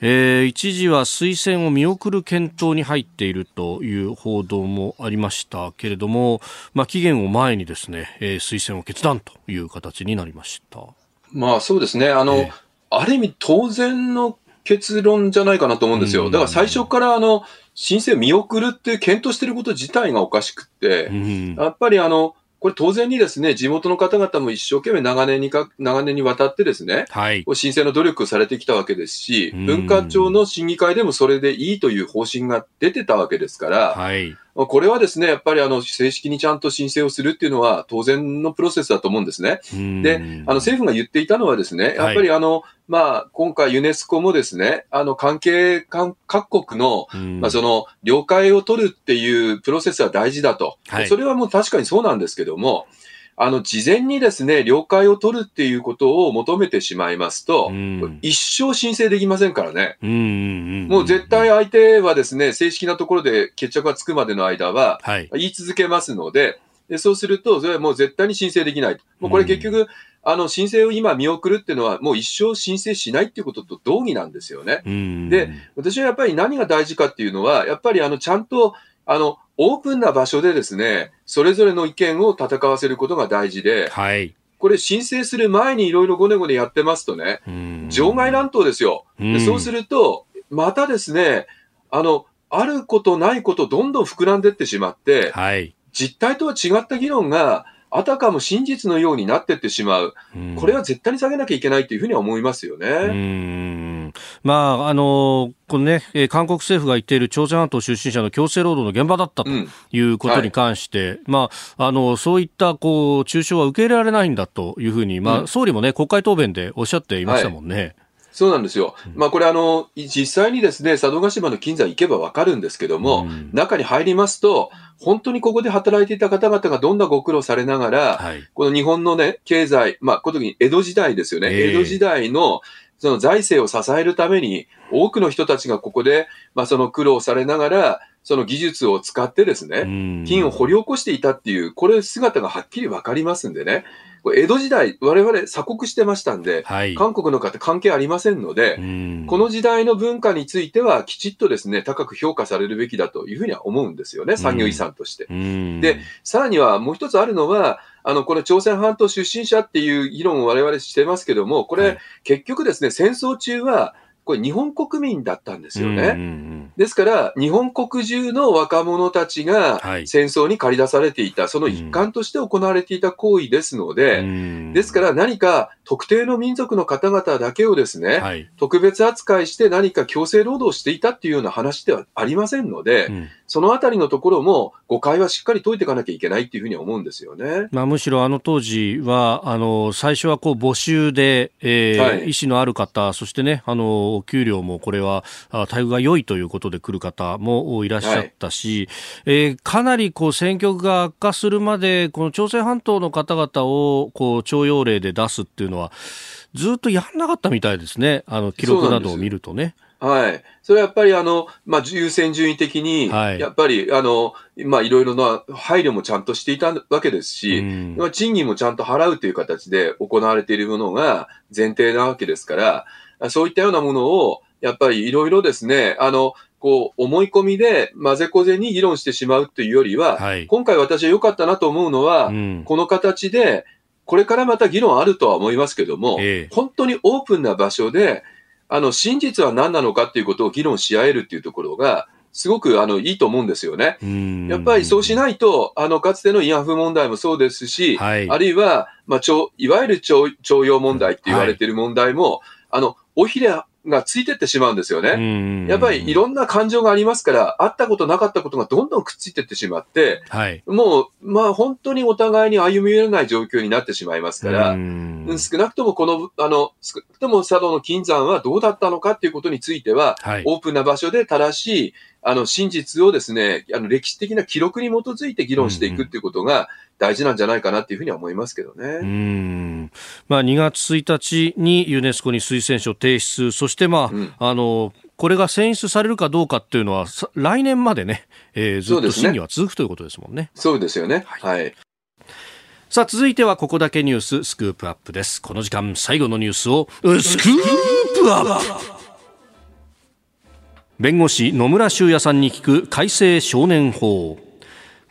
えー、一時は推薦を見送る検討に入っているという報道もありましたけれども、まあ、期限を前にですね、えー、推薦を決断という形になりました。まあそうですね。あの、えー、ある意味当然の結論じゃないかなと思うんですよ。だから最初からあの、申請を見送るって検討していること自体がおかしくって、やっぱりあの、これ当然にですね、地元の方々も一生懸命長年にか、長年にわたってですね、はい、申請の努力をされてきたわけですし、文化庁の審議会でもそれでいいという方針が出てたわけですから、はい、これはですね、やっぱりあの正式にちゃんと申請をするっていうのは当然のプロセスだと思うんですね。で、あの政府が言っていたのはですね、やっぱりあの、はい、まあ、今回ユネスコもですね、あの関係各国の、まあ、その了解を取るっていうプロセスは大事だと。はい、それはもう確かにそうなんですけども、あの、事前にですね、了解を取るっていうことを求めてしまいますと、一生申請できませんからね。もう絶対相手はですね、正式なところで決着がつくまでの間は、言い続けますので、でそうすると、それはもう絶対に申請できない。もうこれ結局、あの申請を今見送るっていうのは、もう一生申請しないっていうことと同義なんですよね。で、私はやっぱり何が大事かっていうのは、やっぱりあのちゃんとあのオープンな場所でですね、それぞれの意見を戦わせることが大事で、はい、これ申請する前にいろいろごねごねやってますとね、場外乱闘ですよ。でそうすると、またですね、あの、あることないことどんどん膨らんでってしまって、はい、実態とは違った議論があたかも真実のようになってってしまう、これは絶対に下げなきゃいけないというふうには思いますよね。まあ、あのこのね、韓国政府が言っている朝鮮半島出身者の強制労働の現場だったということに関して、うんはい、まあ、あのそういったこう中傷は受け入れられないんだというふうに、まあ、総理もね、国会答弁でおっしゃっていましたもんね。はいそうなんですよ。まあこれあの、実際にですね、佐渡島の金山行けばわかるんですけども、うん、中に入りますと、本当にここで働いていた方々がどんなご苦労されながら、はい、この日本のね、経済、まあ、この時に江戸時代ですよね。えー、江戸時代のその財政を支えるために、多くの人たちがここで、まあ、その苦労されながら、その技術を使ってですね、金を掘り起こしていたっていう、これ姿がはっきりわかりますんでね。江戸時代、我々鎖国してましたんで、はい、韓国の方関係ありませんので、この時代の文化についてはきちっとですね、高く評価されるべきだというふうには思うんですよね、産業遺産として。で、さらにはもう一つあるのは、あの、これ朝鮮半島出身者っていう議論を我々してますけども、これ、はい、結局ですね、戦争中は、これ日本国民だったんですよね。ですから、日本国中の若者たちが戦争に駆り出されていた、はい、その一環として行われていた行為ですので、ですから何か特定の民族の方々だけをですね、はい、特別扱いして何か強制労働していたっていうような話ではありませんので、うん、そのあたりのところも誤解はしっかり解いていかなきゃいけないっていうふうに思うんですよね。まあ、むしろあの当時は、あの、最初はこう募集で、えー、はい、意思のある方、そしてね、あの、お給料もこれは待遇が良いということで来る方もいらっしゃったし、はい、えー、かなりこう戦局が悪化するまでこの朝鮮半島の方々をこう徴用令で出すっていうのはずっとやんなかったみたいですね。あの記録などを見るとね。はい。それはやっぱりあの、まあ、優先順位的に、やっぱり、あの、まあ、いろいろな配慮もちゃんとしていたわけですし、まあ、賃金もちゃんと払うという形で行われているものが前提なわけですから、そういったようなものを、やっぱりいろいろですね、あの、こう、思い込みで混ぜこぜに議論してしまうというよりは、はい、今回私は良かったなと思うのは、うん、この形で、これからまた議論あるとは思いますけども、え本当にオープンな場所で、あの、真実は何なのかっていうことを議論し合えるっていうところが、すごくあのいいと思うんですよね。やっぱりそうしないと、あのかつての慰安婦問題もそうですし、はい、あるいは、まあ、いわゆる徴用問題って言われている問題も、はい、あの、おひれがついてってしまうんですよね。やっぱりいろんな感情がありますから、あったことなかったことがどんどんくっついてってしまって、はい、もう、まあ本当にお互いに歩み寄れない状況になってしまいますから、少なくともこの、あの、少なくとも佐渡の金山はどうだったのかっていうことについては、はい、オープンな場所で正しい、あの、真実をですね、あの、歴史的な記録に基づいて議論していくっていうことが大事なんじゃないかなっていうふうには思いますけどね。うん。まあ、2月1日にユネスコに推薦書提出、そしてまあ、うん、あの、これが選出されるかどうかっていうのは、来年までね、えー、ずっと審議は続くということですもんね。そうですよね。はい、はいさあ、続いてはここだけニューススクープアップです。この時間最後のニュースをスクープアップ弁護士野村修也さんに聞く改正少年法。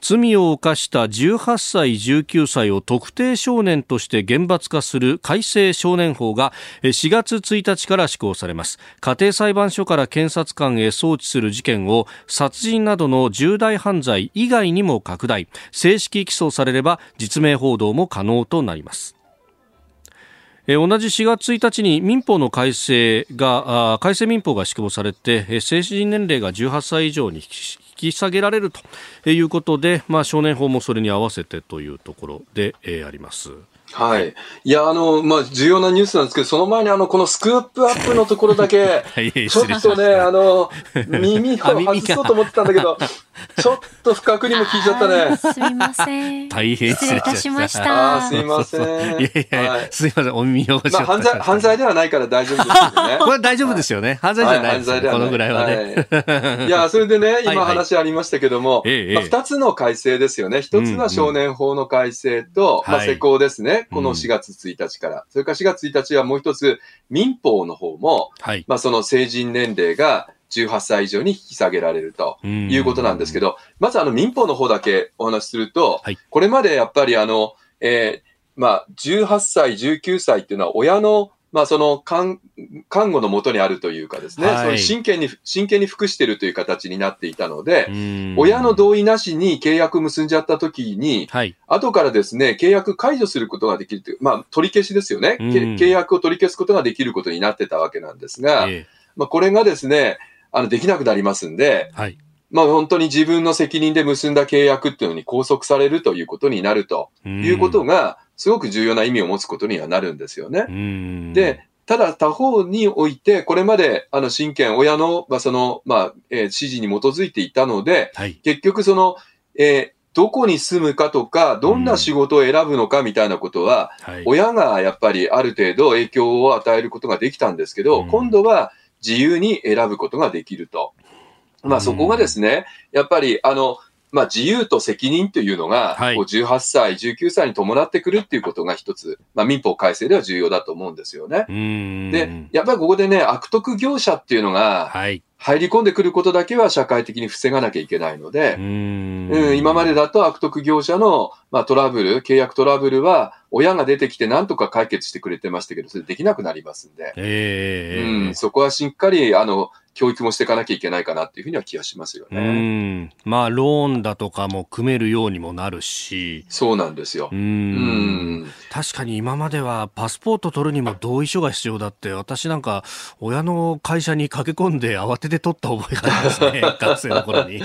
罪を犯した18歳19歳を特定少年として厳罰化する改正少年法が4月1日から施行されます。家庭裁判所から検察官へ送致する事件を殺人などの重大犯罪以外にも拡大。正式起訴されれば実名報道も可能となります。同じ4月1日に民法の改正が改正民法が施行されて成人年齢が18歳以上に引き下げられるということで、まあ、少年法もそれに合わせてというところで、え、あります。はい。いや、あの、まあ、重要なニュースなんですけど、その前にあの、このスクープアップのところだけ、ちょっとね、あの、耳を外そうと思ってたんだけど、ちょっと不覚にも聞いちゃったね。すみません。大変失礼いたしましあた。ーすいません。いやいやいや、はいすいません、お耳汚しまあ、犯罪、犯罪ではないから大丈夫ですけどね。これは大丈夫ですよね。犯罪じゃないですよね、このぐらいはね。はいいや、それでね、はい今話ありましたけども、二つの改正ですよね。一つは少年法の改正と、施行ですね。このうん4月1日から。それから4月1日はもう一つ、民法の方も、はい。まあ、その成人年齢が18歳以上に引き下げられると。いうことなんですけど。ど、まずあの民法の方だけお話しすると、はいこれまでやっぱりあの、えーまあ、18歳、19歳っていうのは親の、まあ、その看看護のもとにあるというかですね、はい。そういう真剣に、真剣に服してるという形になっていたので、うん。親の同意なしに契約結んじゃった時に、はい。後からですね、契約解除することができるという、まあ、取り消しですよね、契約を取り消すことができることになってたわけなんですが、えまあ、これがですね、あの、できなくなりますんで、えはい。まあ本当に自分の責任で結んだ契約っていうのに拘束されるということになるということが、すごく重要な意味を持つことにはなるんですよね。うんで、ただ他方において、これまであの親権、親の、まあ、その、まあ、えー指示に基づいていたので、はい。結局その、えーどこに住むかとか、どんな仕事を選ぶのかみたいなことは、はい。親がやっぱりある程度影響を与えることができたんですけど、うん今度は自由に選ぶことができると。まあそこがですね、やっぱりあの、まあ自由と責任というのが、はい。こう18歳、19歳に伴ってくるっていうことが一つ、まあ民法改正では重要だと思うんですよね。うん。で、やっぱりここでね、悪徳業者っていうのがはい。入り込んでくることだけは社会的に防がなきゃいけないので、うん。うん、今までだと悪徳業者の、まあ、トラブル、契約トラブルは、親が出てきて何とか解決してくれてましたけど、それできなくなりますんで、ええ。うん、そこはしっかり、あの、教育もしていかなきゃいけないかなっていうふうには気がしますようね。ん。まあ、ローンだとかも組めるようにもなるし。そうなんですよう。。うんん。確かに今まではパスポート取るにも同意書が必要だって、私なんか親の会社に駆け込んで慌てて取った覚えがありますね。学生の頃に。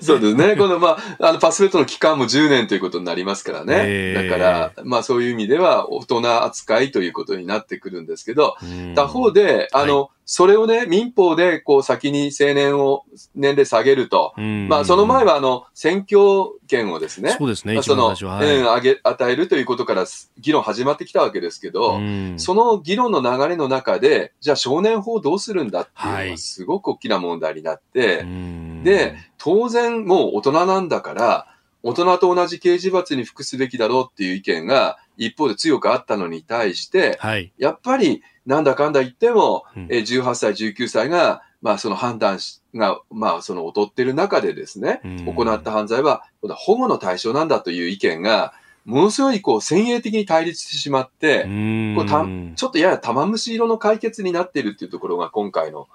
そうですね。この、まあ、あの、パスポートの期間も10年ということになりますからね。ええだから、まあ、そういう意味では、大人扱いということになってくるんですけど、他方で、あの、それをね、民法で、こう、先に成年を、年齢下げると。うん、まあ、その前は、あの、選挙権をですね、そうですね、一まあその、は。はいうん、あげ、与えるということから議論始まってきたわけですけど、うんその議論の流れの中で、じゃあ少年法どうするんだっていうのはいはすごく大きな問題になって、うんで、当然もう大人なんだから、大人と同じ刑事罰に服すべきだろうっていう意見が一方で強くあったのに対して、はい。やっぱりなんだかんだ言っても、うんえー18歳、19歳が、まあその判断しが、まあその劣ってる中でですね、うん行った犯罪は保護の対象なんだという意見が、ものすごいこう先鋭的に対立してしまって、うんこうたちょっとやや玉虫色の解決になっているっていうところが今回の。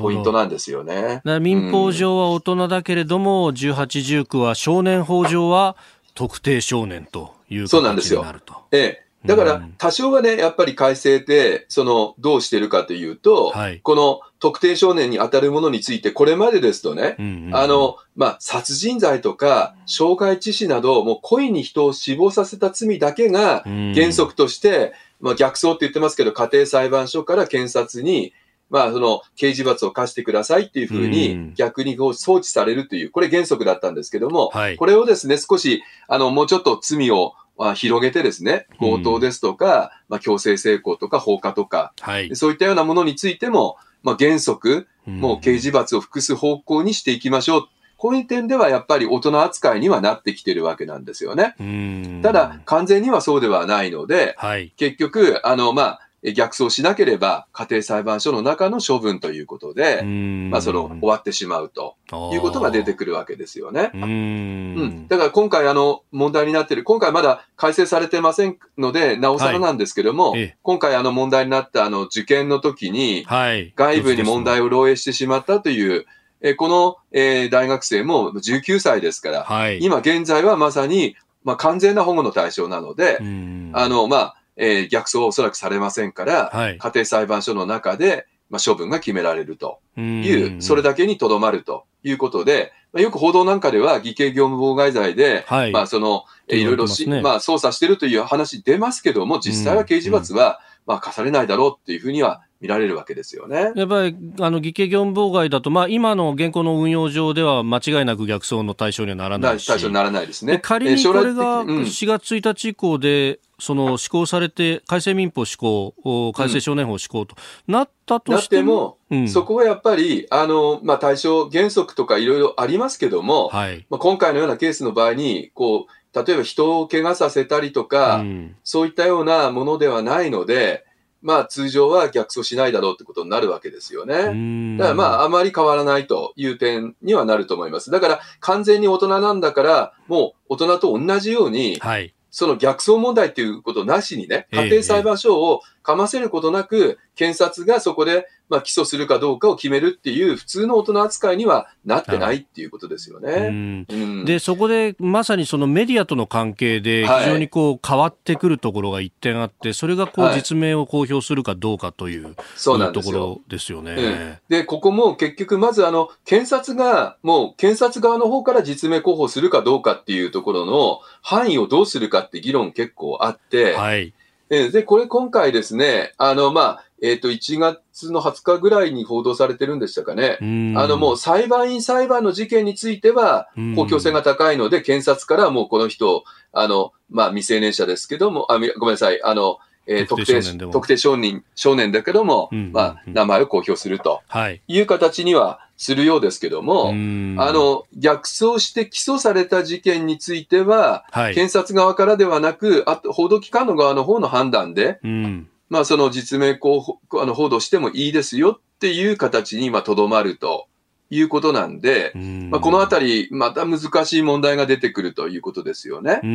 ポイントなんですよね。民法上は大人だけれども、18、19は少年法上は特定少年というそうなんですよ。ええ。だからうん、多少はね、やっぱり改正で、その、どうしてるかというと、はい。この特定少年に当たるものについて、これまでですとね、うんうんあの、まあ、殺人罪とか、傷害致死など、もう故意に人を死亡させた罪だけがうん。原則として、まあ、逆走って言ってますけど、家庭裁判所から検察に、まあ、その、刑事罰を課してくださいっていうふううん。に、逆にこう、送致されるという、これ原則だったんですけども、はい。これをですね、少し、あの、もうちょっと罪を、まあ、広げてですね、強盗ですとか、まあ、強制性交とか放火とか、はい。そういったようなものについても、まあ、原則、んもう刑事罰を服す方向にしていきましょう。こういう点ではやっぱり大人扱いにはなってきてるわけなんですよね。うんただ、完全にはそうではないので、はい。結局、あの、まあ、え逆走しなければ家庭裁判所の中の処分ということで、まあ、その、終わってしまうということが出てくるわけですよね。る。ううんん。だから今回あの問題になっている、今回まだ改正されてませんので、なおさらなんですけども、はいええ今回あの問題になったあの受験の時に、はい。外部に問題を漏洩してしまったという、えーこの、えー大学生も19歳ですから、はい。今現在はまさに、まあ、完全な保護の対象なので、うんあの、まあ、えー逆走はおそらくされませんから、はい。家庭裁判所の中で、まあ、処分が決められるという、ん。それだけにとどまるということで、まあ、よく報道なんかでは偽計業務妨害罪で、はい。まあ、その、えーいろいろし、ねまあ、捜査してるという話出ますけども、実際は刑事罰は、まあ、課されないだろうっていうふうには見られるわけですよね。やっぱり、あの、偽計業務妨害だと、まあ、今の現行の運用上では間違いなく逆走の対象にはならないし。対象にならないですね。仮にこれが4月1日以降で、その施行されて、改正民法施行、改正少年法施行となったとしても、うん、そこはやっぱり、あの、まあ、対象原則とかいろいろありますけども、はい、まあ、今回のようなケースの場合に、こう、例えば人を怪我させたりとか、うん、そういったようなものではないので、まあ通常は逆走しないだろうってことになるわけですよね。だからまああまり変わらないという点にはなると思います。だから完全に大人なんだから、もう大人と同じように、はい、その逆走問題っていうことなしにね、家庭裁判所をかませることなく、検察がそこでまあ、起訴するかどうかを決めるっていう普通の大人扱いにはなってないっていうことですよね。うん、で、そこでまさにそのメディアとの関係で非常にこう変わってくるところが一点あって、それがこう実名を公表するかどうかという、そうなんところですよね。うん、で、ここも結局まずあの、検察がもう検察側の方から実名候補するかどうかっていうところの範囲をどうするかって議論結構あって、はい。で、これ今回ですね、あの、まあ、えっ、ー、と、1月の20日ぐらいに報道されてるんでしたかね。あの、もう裁判員裁判の事件については、公共性が高いので、検察からもうこの人、あの、まあ、未成年者ですけども、あ、ごめんなさい、あの、えー、特定特定少年少年だけども、うんうんうん、まあ、名前を公表すると。い。う形にはするようですけども、はい、あの、逆走して起訴された事件については、はい、検察側からではなく、あと報道機関の側の方の判断で、うんまあ、その実名候補、あの、報道してもいいですよっていう形に、今、とどまるということなんで、まあ、このあたり、また難しい問題が出てくるということですよね。うん。う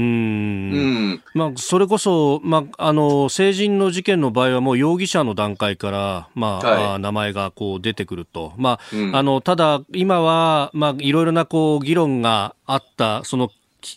ん。まあ、それこそ、まあ、あの、成人の事件の場合はもう容疑者の段階から、まあ、はい、名前がこう出てくると。まあ、うん、あの、ただ、今は、まあ、いろいろなこう、議論があった、その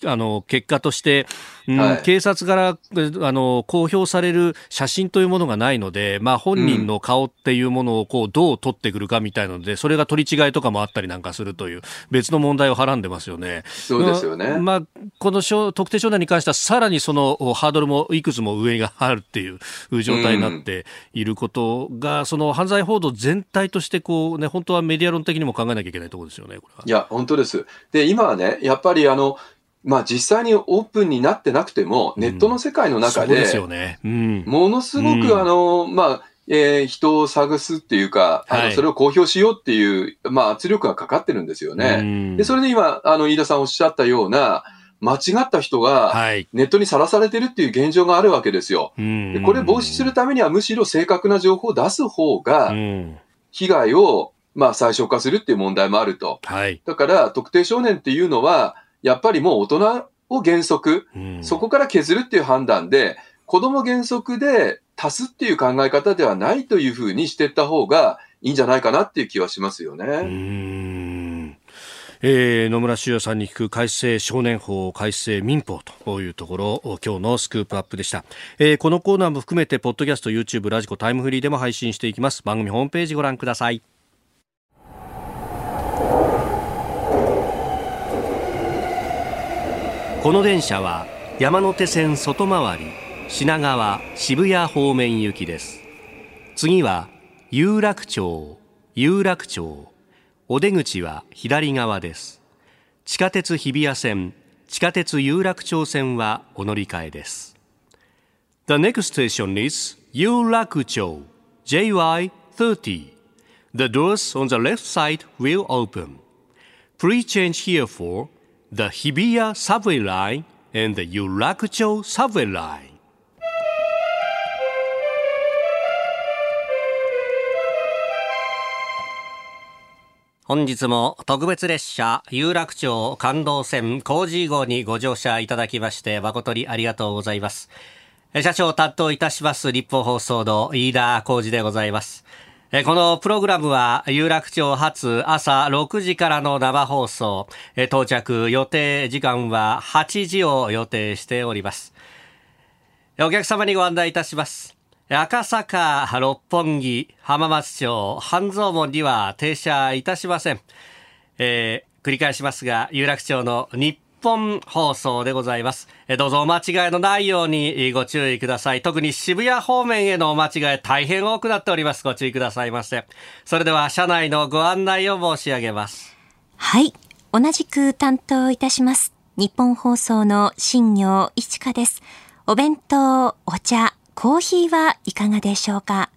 あの結果として、うんはい、警察からあの公表される写真というものがないので、まあ、本人の顔っていうものをこうどう取ってくるかみたいなので、それが取り違いとかもあったりなんかするという別の問題をはらんでますよね。そうですよね。まあ、この特定少年に関してはさらにそのハードルもいくつも上があるっていう状態になっていることが、うん、その犯罪報道全体としてこうね、本当はメディア論的にも考えなきゃいけないところですよね、これは。いや、本当です。で、今はね、やっぱりあの、まあ実際にオープンになってなくても、ネットの世界の中で、ものすごくあの、まあ、えー、人を探すっていうか、あのそれを公表しようっていう、まあ、圧力がかかってるんですよね。で、それで今、あの、飯田さんおっしゃったような、間違った人がネットにさらされてるっていう現状があるわけですよ。でこれ防止するためにはむしろ正確な情報を出す方が、被害をまあ最小化するっていう問題もあると。はい、だから、特定少年っていうのは、やっぱりもう大人を原則、うん、そこから削るっていう判断で、子供原則で足すっていう考え方ではないというふうにしていった方がいいんじゃないかなっていう気はしますよね。えー、野村修也さんに聞く改正少年法改正民法というところ今日のスクープアップでした、えー、このコーナーも含めてポッドキャスト YouTube ラジコタイムフリーでも配信していきます。番組ホームページご覧くださいこの電車は山手線外回り品川渋谷方面行きです次は有楽町有楽町お出口は左側です地下鉄日比谷線地下鉄有楽町線はお乗り換えです The next station is 有楽町 JY30 The doors on the left side will open Please change here for the Hibiya subway line and the Yurakucho subway line. 本日も特別列車有楽町感動線工事号にご乗車いただきまして誠にありがとうございます。社長担当いたします立法放送の飯田浩二でございます。このプログラムは有楽町発朝6時からの生放送。到着予定時間は8時を予定しております。お客様にご案内いたします。赤坂六本木浜松町半蔵門には停車いたしません、えー、繰り返しますが有楽町の日本放送でございます。どうぞお間違いのないようにご注意ください。特に渋谷方面へのお間違い大変多くなっております。ご注意くださいませ。それでは車内のご案内を申し上げます。はい。同じく担当いたします。日本放送の新業一華です。お弁当、お茶、コーヒーはいかがでしょうか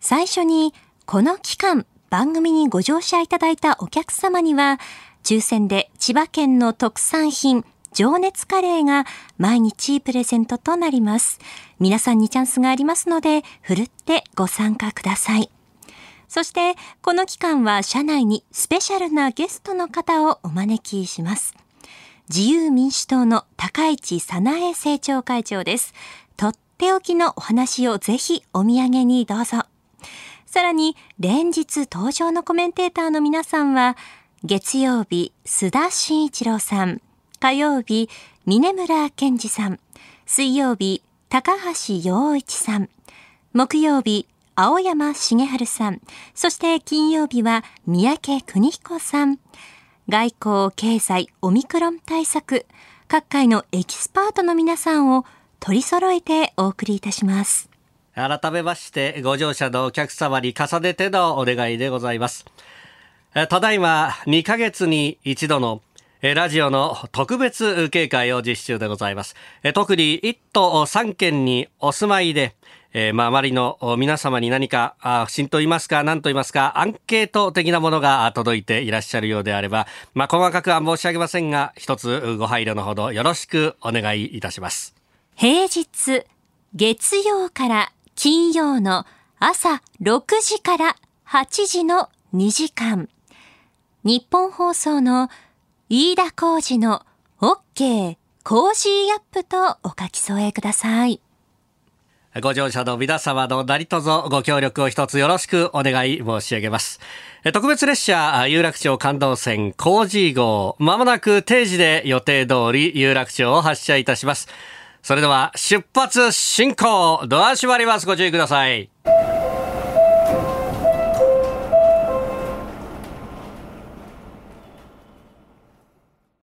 最初に、この期間、番組にご乗車いただいたお客様には、抽選で千葉県の特産品、情熱カレーが毎日プレゼントとなります。皆さんにチャンスがありますので、ふるってご参加ください。そして、この期間は社内にスペシャルなゲストの方をお招きします。自由民主党の高市早苗政調会長です。とっておきのお話をぜひお土産にどうぞ。さらに、連日登場のコメンテーターの皆さんは、月曜日、須田慎一郎さん、火曜日、峰村健二さん、水曜日、高橋洋一さん、木曜日、青山茂春さん、そして金曜日は三宅邦彦さん、外交、経済、オミクロン対策、各界のエキスパートの皆さんを取り揃えてお送りいたします。改めまして、ご乗車のお客様に重ねてのお願いでございます。ただいま2ヶ月に一度のラジオの特別警戒を実施中でございます。特に1都3県にお住まいで、えー、周りの皆様に何か、不審と言いますか、何と言いますか、アンケート的なものが届いていらっしゃるようであれば、まあ、細かくは申し上げませんが、一つご配慮のほどよろしくお願いいたします。平日、月曜から金曜の朝6時から8時の2時間。日本放送の飯田浩二の OK コージーアップとお書き添えください。ご乗車の皆様の何卒ご協力を一つよろしくお願い申し上げます。特別列車有楽町感動線工事号、まもなく定時で予定通り有楽町を発車いたします。それでは出発進行ドア閉まります。ご注意ください。